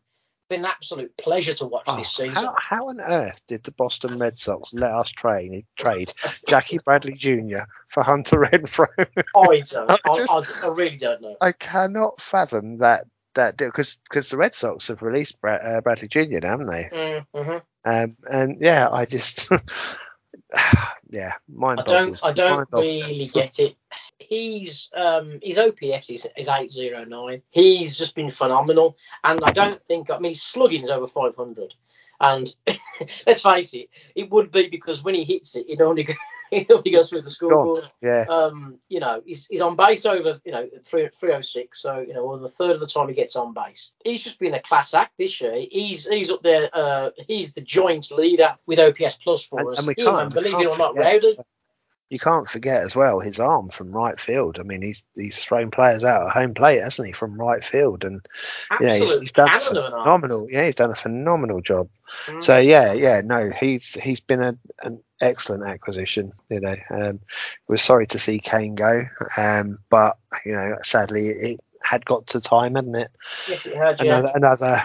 been an absolute pleasure to watch oh, this season. How, how, on earth did the Boston Red Sox let us train, trade Jackie Bradley Jr. for Hunter Renfroe? I don't. I, just, I, I, really don't know. I cannot fathom that that because because the Red Sox have released Brad, uh, Bradley Jr. Now, haven't they? Mm-hmm. Um, and yeah, I just yeah, mind. I don't I don't really get it. He's um his OPS is, is eight zero nine. He's just been phenomenal, and I don't think I mean his slugging is over five hundred. And let's face it, it would be because when he hits it, it only he only goes through the scoreboard. Yeah. Um, you know, he's, he's on base over, you know, 3, 306. So, you know, well, the third of the time he gets on base. He's just been a class act this year. He's he's up there. Uh, he's the joint leader with OPS plus for and, us. And we can't, believe it or not, Rowdy you can't forget as well his arm from right field. I mean, he's he's thrown players out at home plate, hasn't he, from right field? And yeah, he's, he's done phenomenal. Yeah, he's done a phenomenal job. Mm. So yeah, yeah, no, he's he's been a, an excellent acquisition. You know, um, we're sorry to see Cain go, um, but you know, sadly it had got to time, hadn't it? Yes, it had. Another, yeah. another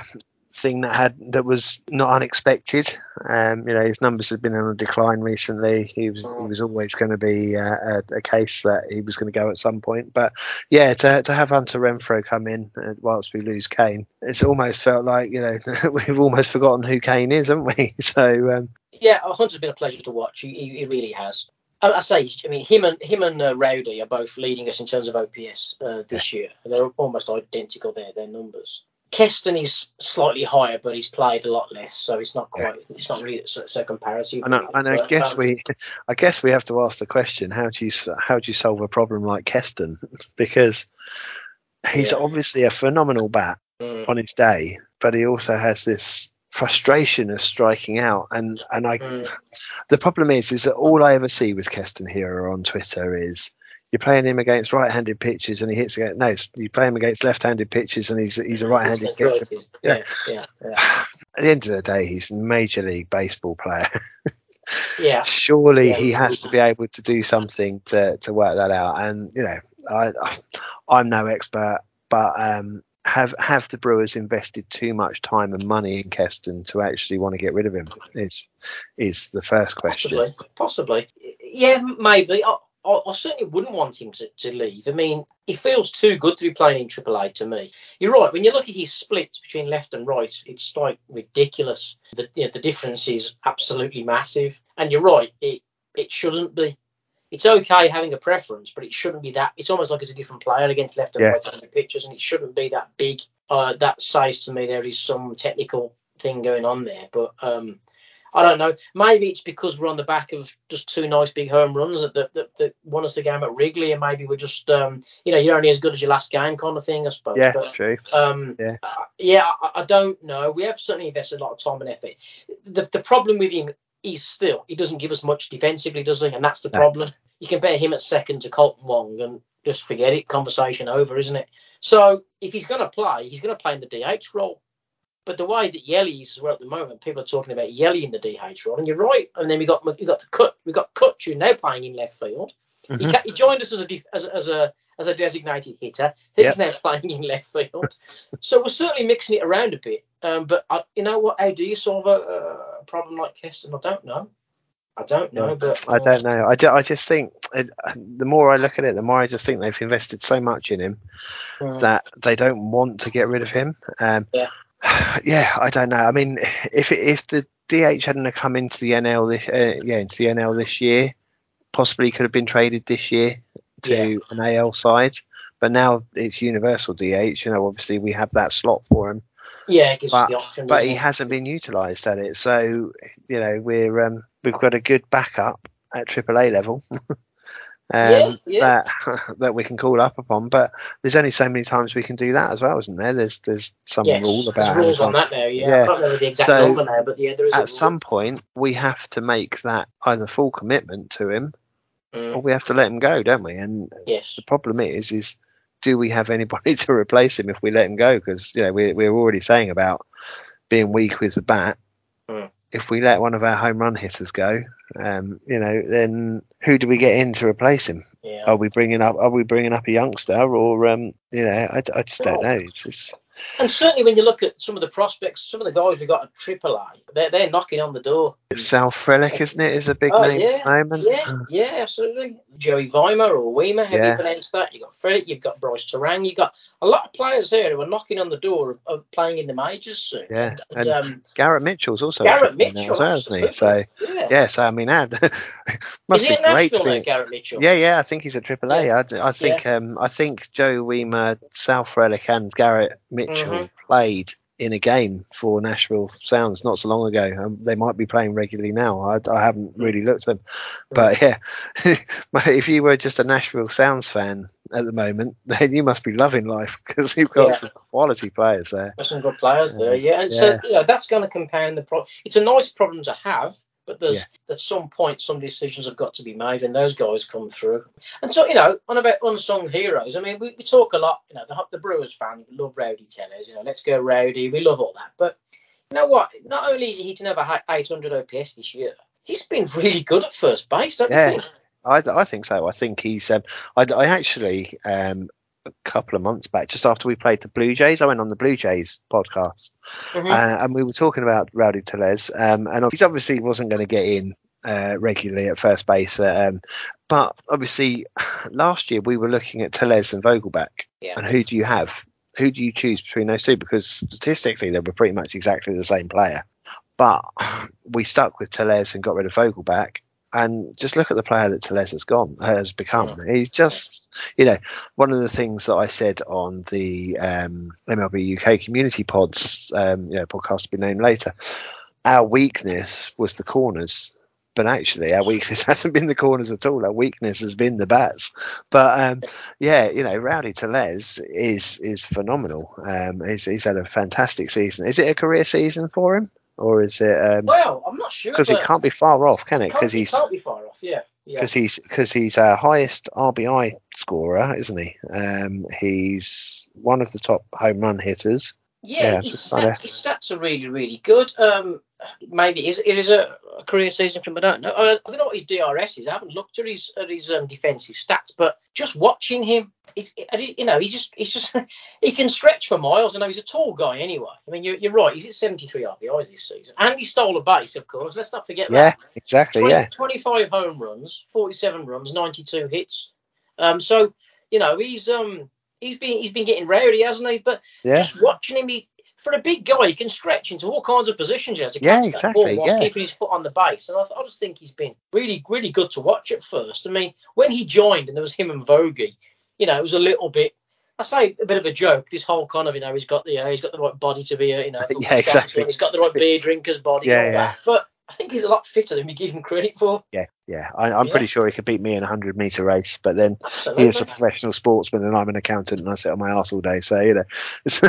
thing that had that was not unexpected. Um, you know, his numbers have been on a decline recently. He was he was always going to be uh, a, a, case that he was going to go at some point. But yeah, to to have Hunter Renfroe come in uh, whilst we lose Cain, it's almost felt like you know we've almost forgotten who Cain is, haven't we? So um, yeah, Hunter's been a pleasure to watch. He, he, he really has. I, say, I mean, him and him and uh, Rowdy are both leading us in terms of OPS uh, this year. They're almost identical there, their numbers. Keston is slightly higher, but he's played a lot less, so it's not quite. Yeah. It's not really so, so comparative. And, I, and I guess um, we, I guess we have to ask the question: How do you how do you solve a problem like Keston? because he's yeah. obviously a phenomenal bat mm. on his day, but he also has this frustration of striking out. And and I, mm. the problem is, is that all I ever see with Keston here or on Twitter is you're playing him against right-handed pitches and he hits against no you play him against left-handed pitches and he's he's a right-handed pitcher. Yeah. Yeah, yeah, At the end of the day, he's a major league baseball player. yeah. Surely yeah. he has to be able to do something to to work that out. And you know, I I'm no expert, but um, have have the Brewers invested too much time and money in Keston to actually want to get rid of him? Is is the first question? Possibly, possibly. Yeah, maybe. I, I, I, certainly wouldn't want him to, to leave. I mean, he feels too good to be playing in AAA to me. You're right. When you look at his splits between left and right, it's like ridiculous. The you know, the difference is absolutely massive. And you're right. It it shouldn't be. It's okay having a preference, but it shouldn't be that. It's almost like it's a different player against left and yeah. right pitchers, and it shouldn't be that big. Uh, that says to me there is some technical thing going on there. But um, I don't know. Maybe it's because we're on the back of just two nice big home runs that that, that, that won us the game at Wrigley, and maybe we're just um, you know you're only as good as your last game kind of thing, I suppose. Yeah, but, true. Um, yeah, uh, yeah. I, I, don't know. We have certainly invested a lot of time and effort. The the problem with him is still he doesn't give us much defensively, does he? And that's the no. problem. You compare him at second to Kolten Wong, and just forget it. Conversation over, isn't it? So if he's going to play, he's going to play in the DH role. But the way that Yelly is as well at the moment, people are talking about Yelly in the DH role, and you're right. And then we got we got the cut, we got Kutch now playing in left field. Mm-hmm. He, he, joined us as a as, as a as a designated hitter. He's yep. now playing in left field. so we're certainly mixing it around a bit. Um, but I, you know what? How do you solve a, a problem like Keston? I don't know. I don't know, but uh, I don't know. I, ju- I just think it, the more I look at it, the more I just think they've invested so much in him mm. that they don't want to get rid of him. Um, yeah. Yeah, I don't know. I mean, if if the DH hadn't come into the NL this uh, yeah into the NL this year, possibly could have been traded this year to yeah. an AL side. But now it's universal DH. You know, obviously we have that slot for him. Yeah, but, option, but he it? hasn't been utilised at it. So you know we're um, we've got a good backup at AAA level. um, yeah, yeah. that that we can call up upon. But there's only so many times we can do that as well, isn't there? There's there's some yes, rule about rules on that now. Yeah, yeah. I can't remember the exact so number now, but yeah, there is. At some point, we have to make that either full commitment to him, mm. or we have to let him go, don't we? And yes. the problem is, is do we have anybody to replace him if we let him go? Because you know we we're already saying about being weak with the bat. Mm if we let one of our home run hitters go, um, you know, then who do we get in to replace him? Yeah. Are we bringing up? Are we bringing up a youngster, or um, you know, I, I just don't know. It's just, and certainly when you look at some of the prospects, some of the guys we got at Triple A, they're, they're knocking on the door. Sal Frelick, isn't it, is a big oh, name yeah, at. Yeah, yeah, absolutely. Joey Wiemer or Wiemer, have yeah. you pronounced that? You've got Frelick, you've got Brice Turang, you've got a lot of players here who are knocking on the door of, of playing in the majors soon. Yeah, and, and um, Garrett Mitchell's also Garrett Mitchell, now, isn't he? So, yeah. yeah, so I mean, must is be great. National, Garrett Mitchell? Yeah, yeah, I think he's a Triple A. Yeah. I, I think, yeah. um, I think Joe Wiemer, Sal Frelick, and Garrett Mitchell mm-hmm. played in a game for Nashville Sounds not so long ago. Um, they might be playing regularly now. I, I haven't really looked at them, but yeah, if you were just a Nashville Sounds fan at the moment, then you must be loving life because you've got yeah. some quality players there. There's some good players there, yeah. And yeah. so you know, that's going to compound the problem. It's a nice problem to have but there's yeah. at some point some decisions have got to be made, and those guys come through. And so you know, on about unsung heroes, I mean, we, we talk a lot. You know, the, the Brewers fans love Rowdy Tellez. You know, let's go Rowdy. We love all that. But you know what? Not only is he hitting over 800 OPS this year, he's been really good at first base, don't yeah. you think? I, I think so. I think he's. Um, I, I actually um, a couple of months back, just after we played the Blue Jays. I went on the Blue Jays podcast, mm-hmm. uh, and we were talking about Rowdy Tellez, um, and he obviously wasn't going to get in uh, regularly at first base, uh, um, but obviously last year we were looking at Tellez and Vogelbach, yeah. and who do you have? Who do you choose between those two? Because statistically they were pretty much exactly the same player, but we stuck with Tellez and got rid of Vogelbach, and just look at the player that Tellez has gone has become. Yeah. He's just, you know, one of the things that I said on the um, MLB UK community pods, um, you know, podcast to be named later. Our weakness was the corners, but actually our weakness hasn't been the corners at all. Our weakness has been the bats. But um, yeah, you know, Rowdy Tellez is is phenomenal. Um, he's, he's had a fantastic season. Is it a career season for him? Or is it? Um, well, I'm not sure because it can't be far off, can it? Because he's can't be far off. Yeah. Because yeah. he's because he's our highest RBI scorer, isn't he? Um, he's one of the top home run hitters. Yeah, yeah his, stats, his, stats, are really, really good. Um, maybe it is, it is a, a career season for him. I don't know. I, I, don't know what his DRS is. I haven't looked at his at his um, defensive stats, but just watching him, it's, you know, he just he's just he can stretch for miles. I know he's a tall guy anyway. I mean, you're, you're right. He's at 73 RBIs this season, and he stole a base, of course. Let's not forget yeah, that. Yeah, exactly. 20, yeah, 25 home runs, 47 runs, 92 hits. Um, so you know he's um he's been he's been getting rowdy, hasn't he? But yeah. just watching him, he, for a big guy, he can stretch into all kinds of positions you know, to catch yeah, exactly, that ball whilst yeah. keeping his foot on the base. And I, I, just think he's been really, really good to watch at first. I mean, when he joined and there was him and Vogie, you know, it was a little bit. I say a bit of a joke. This whole kind of, you know, he's got the uh, he's got the right body to be a, you know, yeah, exactly. He's got the right beer drinker's body. Yeah, yeah. But I think he's a lot fitter than we give him credit for. Yeah, yeah. I, am yeah. pretty sure he could beat me in a 100 metre race, but then Absolutely. he's a professional sportsman and I'm an accountant and I sit on my ass all day. So, you know.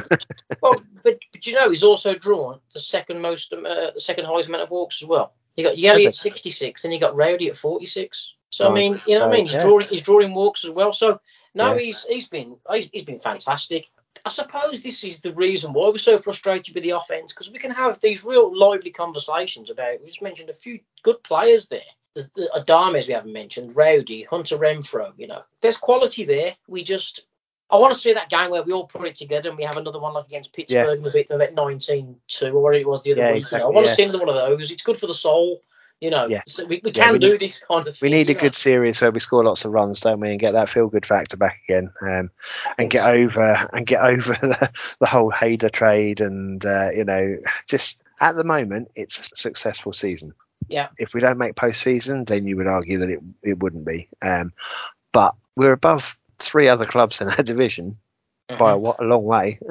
well, but, but you know, he's also drawn the second most, uh, the second highest amount of walks as well. You got Yelly at 66, and you got Rowdy at 46. So I mean, you know what I mean? He's yeah. drawing, he's drawing walks as well. So no, yeah. he's he's been he's, he's been fantastic. I suppose this is the reason why we're so frustrated with the offense because we can have these real lively conversations about. We just mentioned a few good players there. The, the Adames we haven't mentioned, Rowdy, Hunter Renfroe. You know, there's quality there. We just I want to see that game where we all put it together and we have another one like against Pittsburgh yeah. and we beat them at 19-2 or whatever it was the other yeah, week. Exactly, I want yeah. to see another one of those. It's good for the soul. You know, yeah. So we, we can we do need, this kind of thing. We need a know? good series where we score lots of runs, don't we, and get that feel good factor back again, um, and get over and get over the, the whole Hader trade, and uh, you know, just at the moment, it's a successful season. Yeah. If we don't make postseason, then you would argue that it it wouldn't be. Um, but we're above three other clubs in our division mm-hmm. by a, a long way.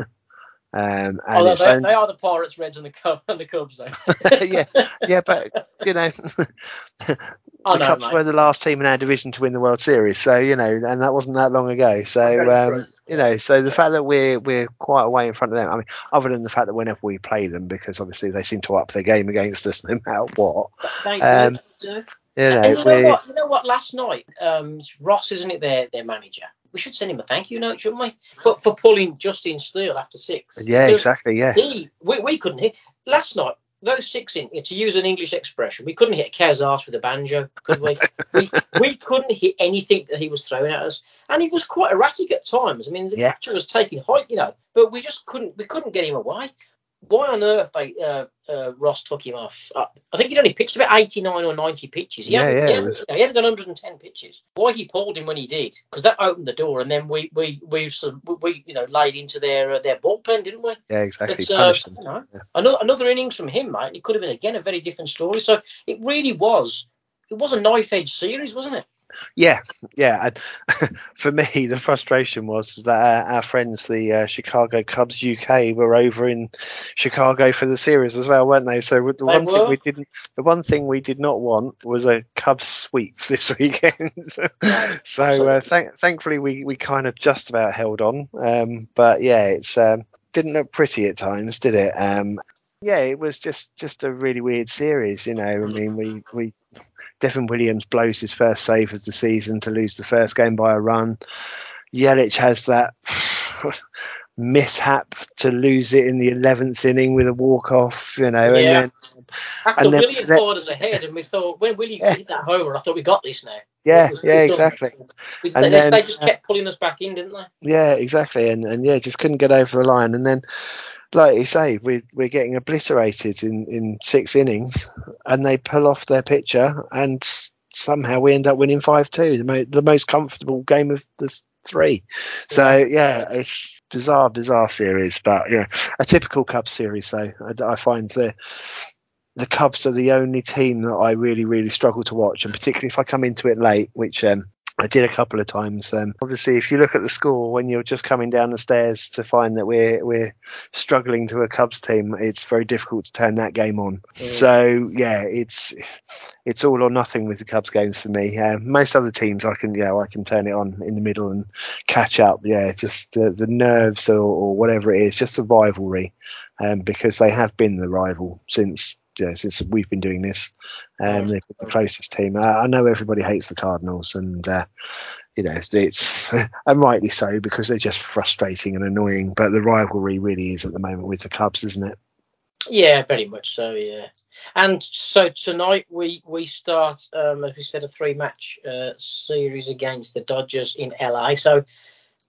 Um, and they, they, are the Pirates, Reds, and the Cubs, and the Cubs, though. yeah, yeah, but you know, the know, Cubs mate. were the last team in our division to win the World Series, so you know, and that wasn't that long ago. So um, you know, so the fact that we're we're quite away in front of them. I mean, other than the fact that whenever we play them, because obviously they seem to up their game against us no matter what. They um, do. You know, and you know what? You know what? Last night, um, Ross, isn't it? Their their manager we should send him a thank you note, shouldn't we? For, for pulling Justin Steele after six. Yeah, exactly. Yeah. He, we, we couldn't hit last night. Those six in to use an English expression, we couldn't hit a cow's ass with a banjo, could we? we we couldn't hit anything that he was throwing at us, and he was quite erratic at times. I mean, the yeah. catcher was taking height, you know, but we just couldn't we couldn't get him away why on earth they uh, uh, Ross took him off? Uh, I think he'd only pitched about 89 or 90 pitches. He, yeah, hadn't, yeah, he, hadn't, he hadn't done 110 pitches. Why he pulled him when he did? Because that opened the door, and then we we we sort of, we you know laid into their uh, their bullpen, didn't we? Yeah, exactly. But, uh, you know, yeah. another another innings from him, mate. It could have been again a very different story. So it really was. It was a knife edge series, wasn't it? Yeah, yeah. And for me, the frustration was that our, our friends, the uh, Chicago Cubs UK, were over in Chicago for the series as well, weren't they? So the they one were. thing we didn't, the one thing we did not want was a Cubs sweep this weekend. so uh, th- thankfully, we we kind of just about held on. Um, but yeah, it's um, didn't look pretty at times, did it? Um, yeah, it was just just a really weird series. You know, I mean, we we Devin Williams blows his first save of the season to lose the first game by a run. Yelich has that mishap to lose it in the 11th inning with a walk off, you know. Yeah. And then, After and Willie then, us ahead, and we thought when Willie yeah. hit that homer, I thought we got this now. Yeah, yeah, exactly. We, they, then, they, just kept pulling us back in, didn't they? Yeah, exactly, and and yeah, just couldn't get over the line, and then like you say, we're, we're getting obliterated in, in six innings, and they pull off their pitcher, and somehow we end up winning 5 2, the, mo- the most comfortable game of the three. So, yeah, it's bizarre, bizarre series, but yeah, a typical Cubs series, though. I, I find the the Cubs are the only team that I really, really struggle to watch, and particularly if I come into it late, which um, I did a couple of times. Um, obviously, if you look at the score when you're just coming down the stairs to find that we're we're struggling to a Cubs team, it's very difficult to turn that game on. Mm. So yeah, it's it's all or nothing with the Cubs games for me. Uh, most other teams, I can yeah I can turn it on in the middle and catch up. Yeah, just uh, the nerves or, or, whatever it is, just the rivalry, um, because they have been the rival since yeah, since we've been doing this. Um, they're the closest team. I, I know everybody hates the Cardinals, and uh, you know it's and rightly so because they're just frustrating and annoying. But the rivalry really is at the moment with the Cubs, isn't it? Yeah, very much so. Yeah. And so tonight we we start, um, as we said, a three match uh, series against the Dodgers in LA. So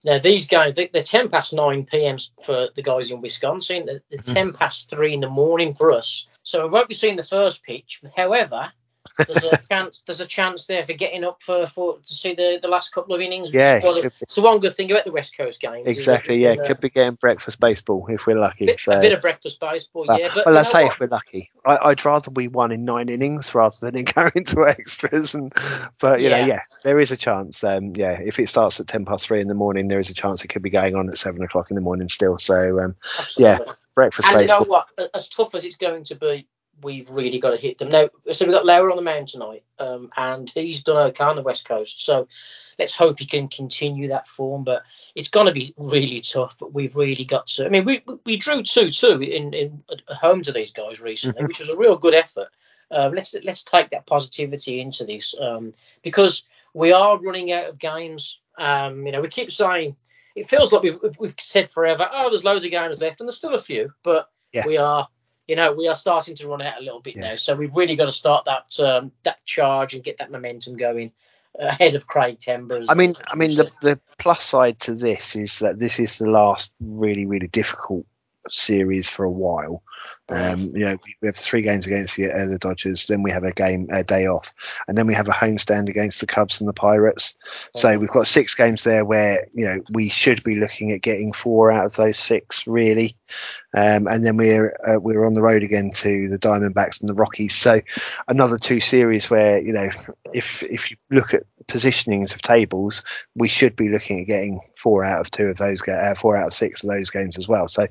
now these guys, they, are ten past nine p.m. for the guys in Wisconsin. They're, they're ten past three in the morning for us. So we won't be seeing the first pitch. However, there's a chance there's a chance there for getting up for, for to see the, the last couple of innings. Yeah, so one good thing about the West Coast games. Exactly. Yeah, uh, could be getting breakfast baseball if we're lucky. Bit, so. A bit of breakfast baseball. yeah, but well, I'd say what? if we're lucky, I, would rather we won in nine innings rather than it going into extras. And but you yeah. know, yeah, there is a chance. Um, yeah, if it starts at ten past three in the morning, there is a chance it could be going on at seven o'clock in the morning still. So um, yeah, breakfast and baseball. you know what? As tough as it's going to be we've really got to hit them. Now, so we've got Lauer on the mound tonight, um, and he's done okay on the West Coast. So let's hope he can continue that form. But it's going to be really tough. But we've really got to. I mean, we we drew two two in in at home to these guys recently, mm-hmm. which was a real good effort. Um, let's let's take that positivity into this um, because we are running out of games. Um, you know, we keep saying it feels like we've we've said forever. Oh, there's loads of games left, and there's still a few, but yeah. we are you know we are starting to run out a little bit yeah. now. So we've really got to start that um, that charge and get that momentum going ahead of Craig Timbers. I mean, I mean the the plus side to this is that this is the last really really difficult series for a while. Um, you know, we have three games against the, uh, the Dodgers, then we have a game a day off, and then we have a homestand against the Cubs and the Pirates. So we've got six games there where you know we should be looking at getting four out of those six really, um, and then we're uh, we're on the road again to the Diamondbacks and the Rockies. So another two series where you know if if you look at positionings of tables, we should be looking at getting four out of two of those, uh, four out of six of those games as well. So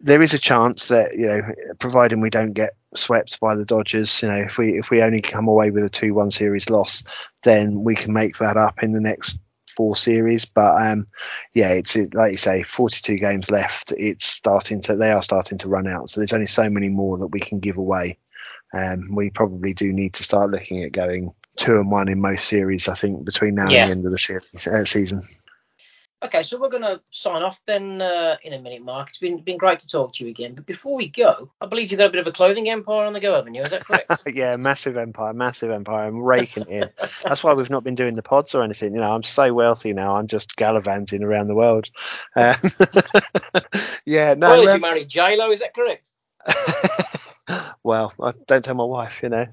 there is a chance that you know, providing we don't get swept by the Dodgers, you know, if we if we only come away with a two-one series loss, then we can make that up in the next four series. But um, yeah, it's it, like you say, 42 games left. It's starting to they are starting to run out. So there's only so many more that we can give away. Um, we probably do need to start looking at going two and one in most series. I think between now yeah. and the end of the series, uh, season. Okay, so we're going to sign off then uh, in a minute, Mark. It's been been great to talk to you again. But before we go, I believe you've got a bit of a clothing empire on the go, haven't you? Is that correct? yeah, massive empire, massive empire. I'm raking in. That's why we've not been doing the pods or anything. You know, I'm so wealthy now. I'm just gallivanting around the world. Um, yeah, no. Well, if you married J Lo, is that correct? well, I don't tell my wife, you know.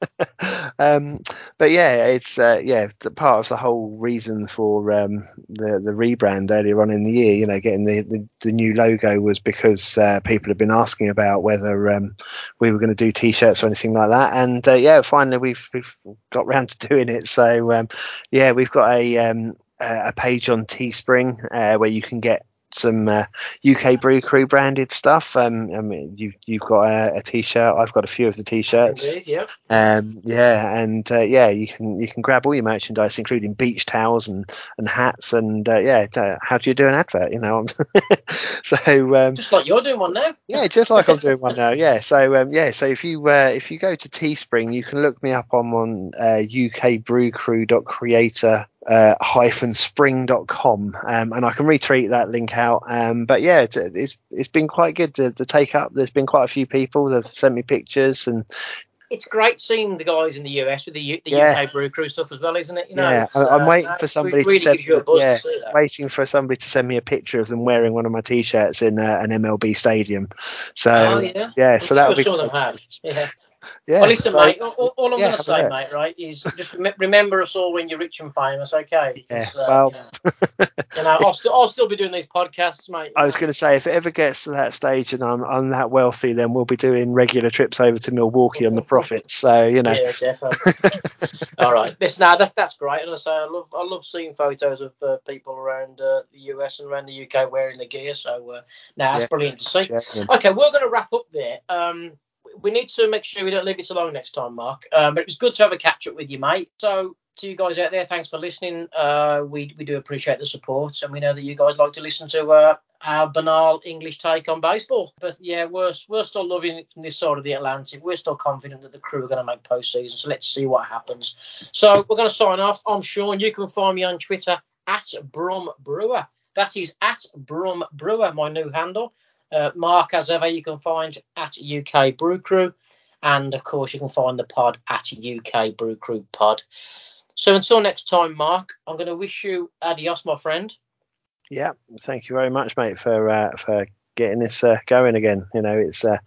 um, but yeah, it's uh, yeah part of the whole reason for um, the the rebrand earlier on in the year. You know, getting the the, the new logo was because uh, people have been asking about whether um, we were going to do t-shirts or anything like that, and uh, yeah, finally we've we've got round to doing it. So um, yeah, we've got a um, a page on Teespring uh, where you can get some uh, UK Brew Crew branded stuff. Um, I mean, you you've got a a t-shirt. I've got a few of the t-shirts. yeah. Um, yeah, and uh, yeah, you can you can grab all your merchandise, including beach towels and and hats, and uh, yeah, how do you do an advert? You know, so um, just like you're doing one now. Yeah, just like I'm doing one now. Yeah, so um, yeah, so if you uh, if you go to Teespring, you can look me up on on uh, ukbrewcrew.creator uh, hyphen spring.com um, and I can retweet that link out. Um, but yeah, it's, it's, it's been quite good to, to, take up. There's been quite a few people that have sent me pictures and it's great seeing the guys in the US with the, the yeah. UK Brew Crew stuff as well, isn't it? You know, yeah, I'm uh, waiting for somebody really to send me, yeah, waiting for somebody to send me a picture of them wearing one of my t-shirts in uh, an MLB stadium. So oh, yeah, yeah so that would be. Have. Yeah. Yeah. Well, listen, so, mate. All, all I'm yeah, going to say, mate, right, is just remember us all when you're rich and famous, okay? Because, yeah. Uh, well, you know, you know I'll, still, I'll still be doing these podcasts, mate. I was going to say, if it ever gets to that stage and I'm, I'm that wealthy, then we'll be doing regular trips over to Milwaukee on the profits. So you know. Yeah, definitely. all right. Listen, now that's that's great, and I say I love I love seeing photos of uh, people around uh, the US and around the UK wearing the gear. So uh, now that's brilliant to see. Okay, we're going to wrap up there. Um, we need to make sure we don't leave it alone next time, Mark. Um, but it was good to have a catch up with you, mate. So to you guys out there, thanks for listening. Uh, we we do appreciate the support, and we know that you guys like to listen to uh, our banal English take on baseball. But yeah, we're we're still loving it from this side of the Atlantic. We're still confident that the crew are going to make postseason. So let's see what happens. So we're going to sign off. I'm Sean. You can find me on Twitter at Brum Brewer. That is at Brum Brewer, my new handle. Uh, Mark, as ever, you can find at UK Brew Crew. And of course, you can find the pod at UK Brew Crew Pod. So until next time, Mark, I'm going to wish you adios, my friend. Yeah, thank you very much, mate, for uh, for getting this uh, going again. You know, it's uh,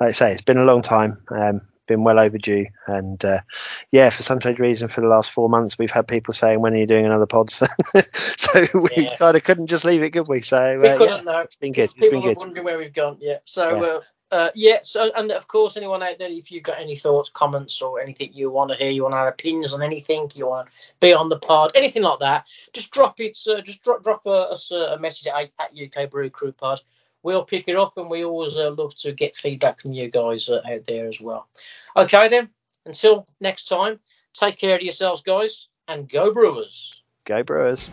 like I say, it's been a long time. Um, been well overdue. And uh, yeah, for some strange reason, for the last four months, we've had people saying, "When are you doing another pod?" so we yeah. kind of couldn't just leave it, could we? So we uh, couldn't. Yeah, no. It's been good. It's people been good. wondering where we've gone. Yeah. So. Yeah. Uh, uh, yeah, so and of course, anyone out there, if you've got any thoughts, comments, or anything you want to hear, you want to have opinions on anything, you want to be on the pod, anything like that, just drop it. Uh, just drop drop us a, a, message at, at UK Brew Crew Pod. We'll pick it up, and we always uh, love to get feedback from you guys uh, out there as well. Okay, then. Until next time, take care of yourselves, guys, and go Brewers. Go Brewers.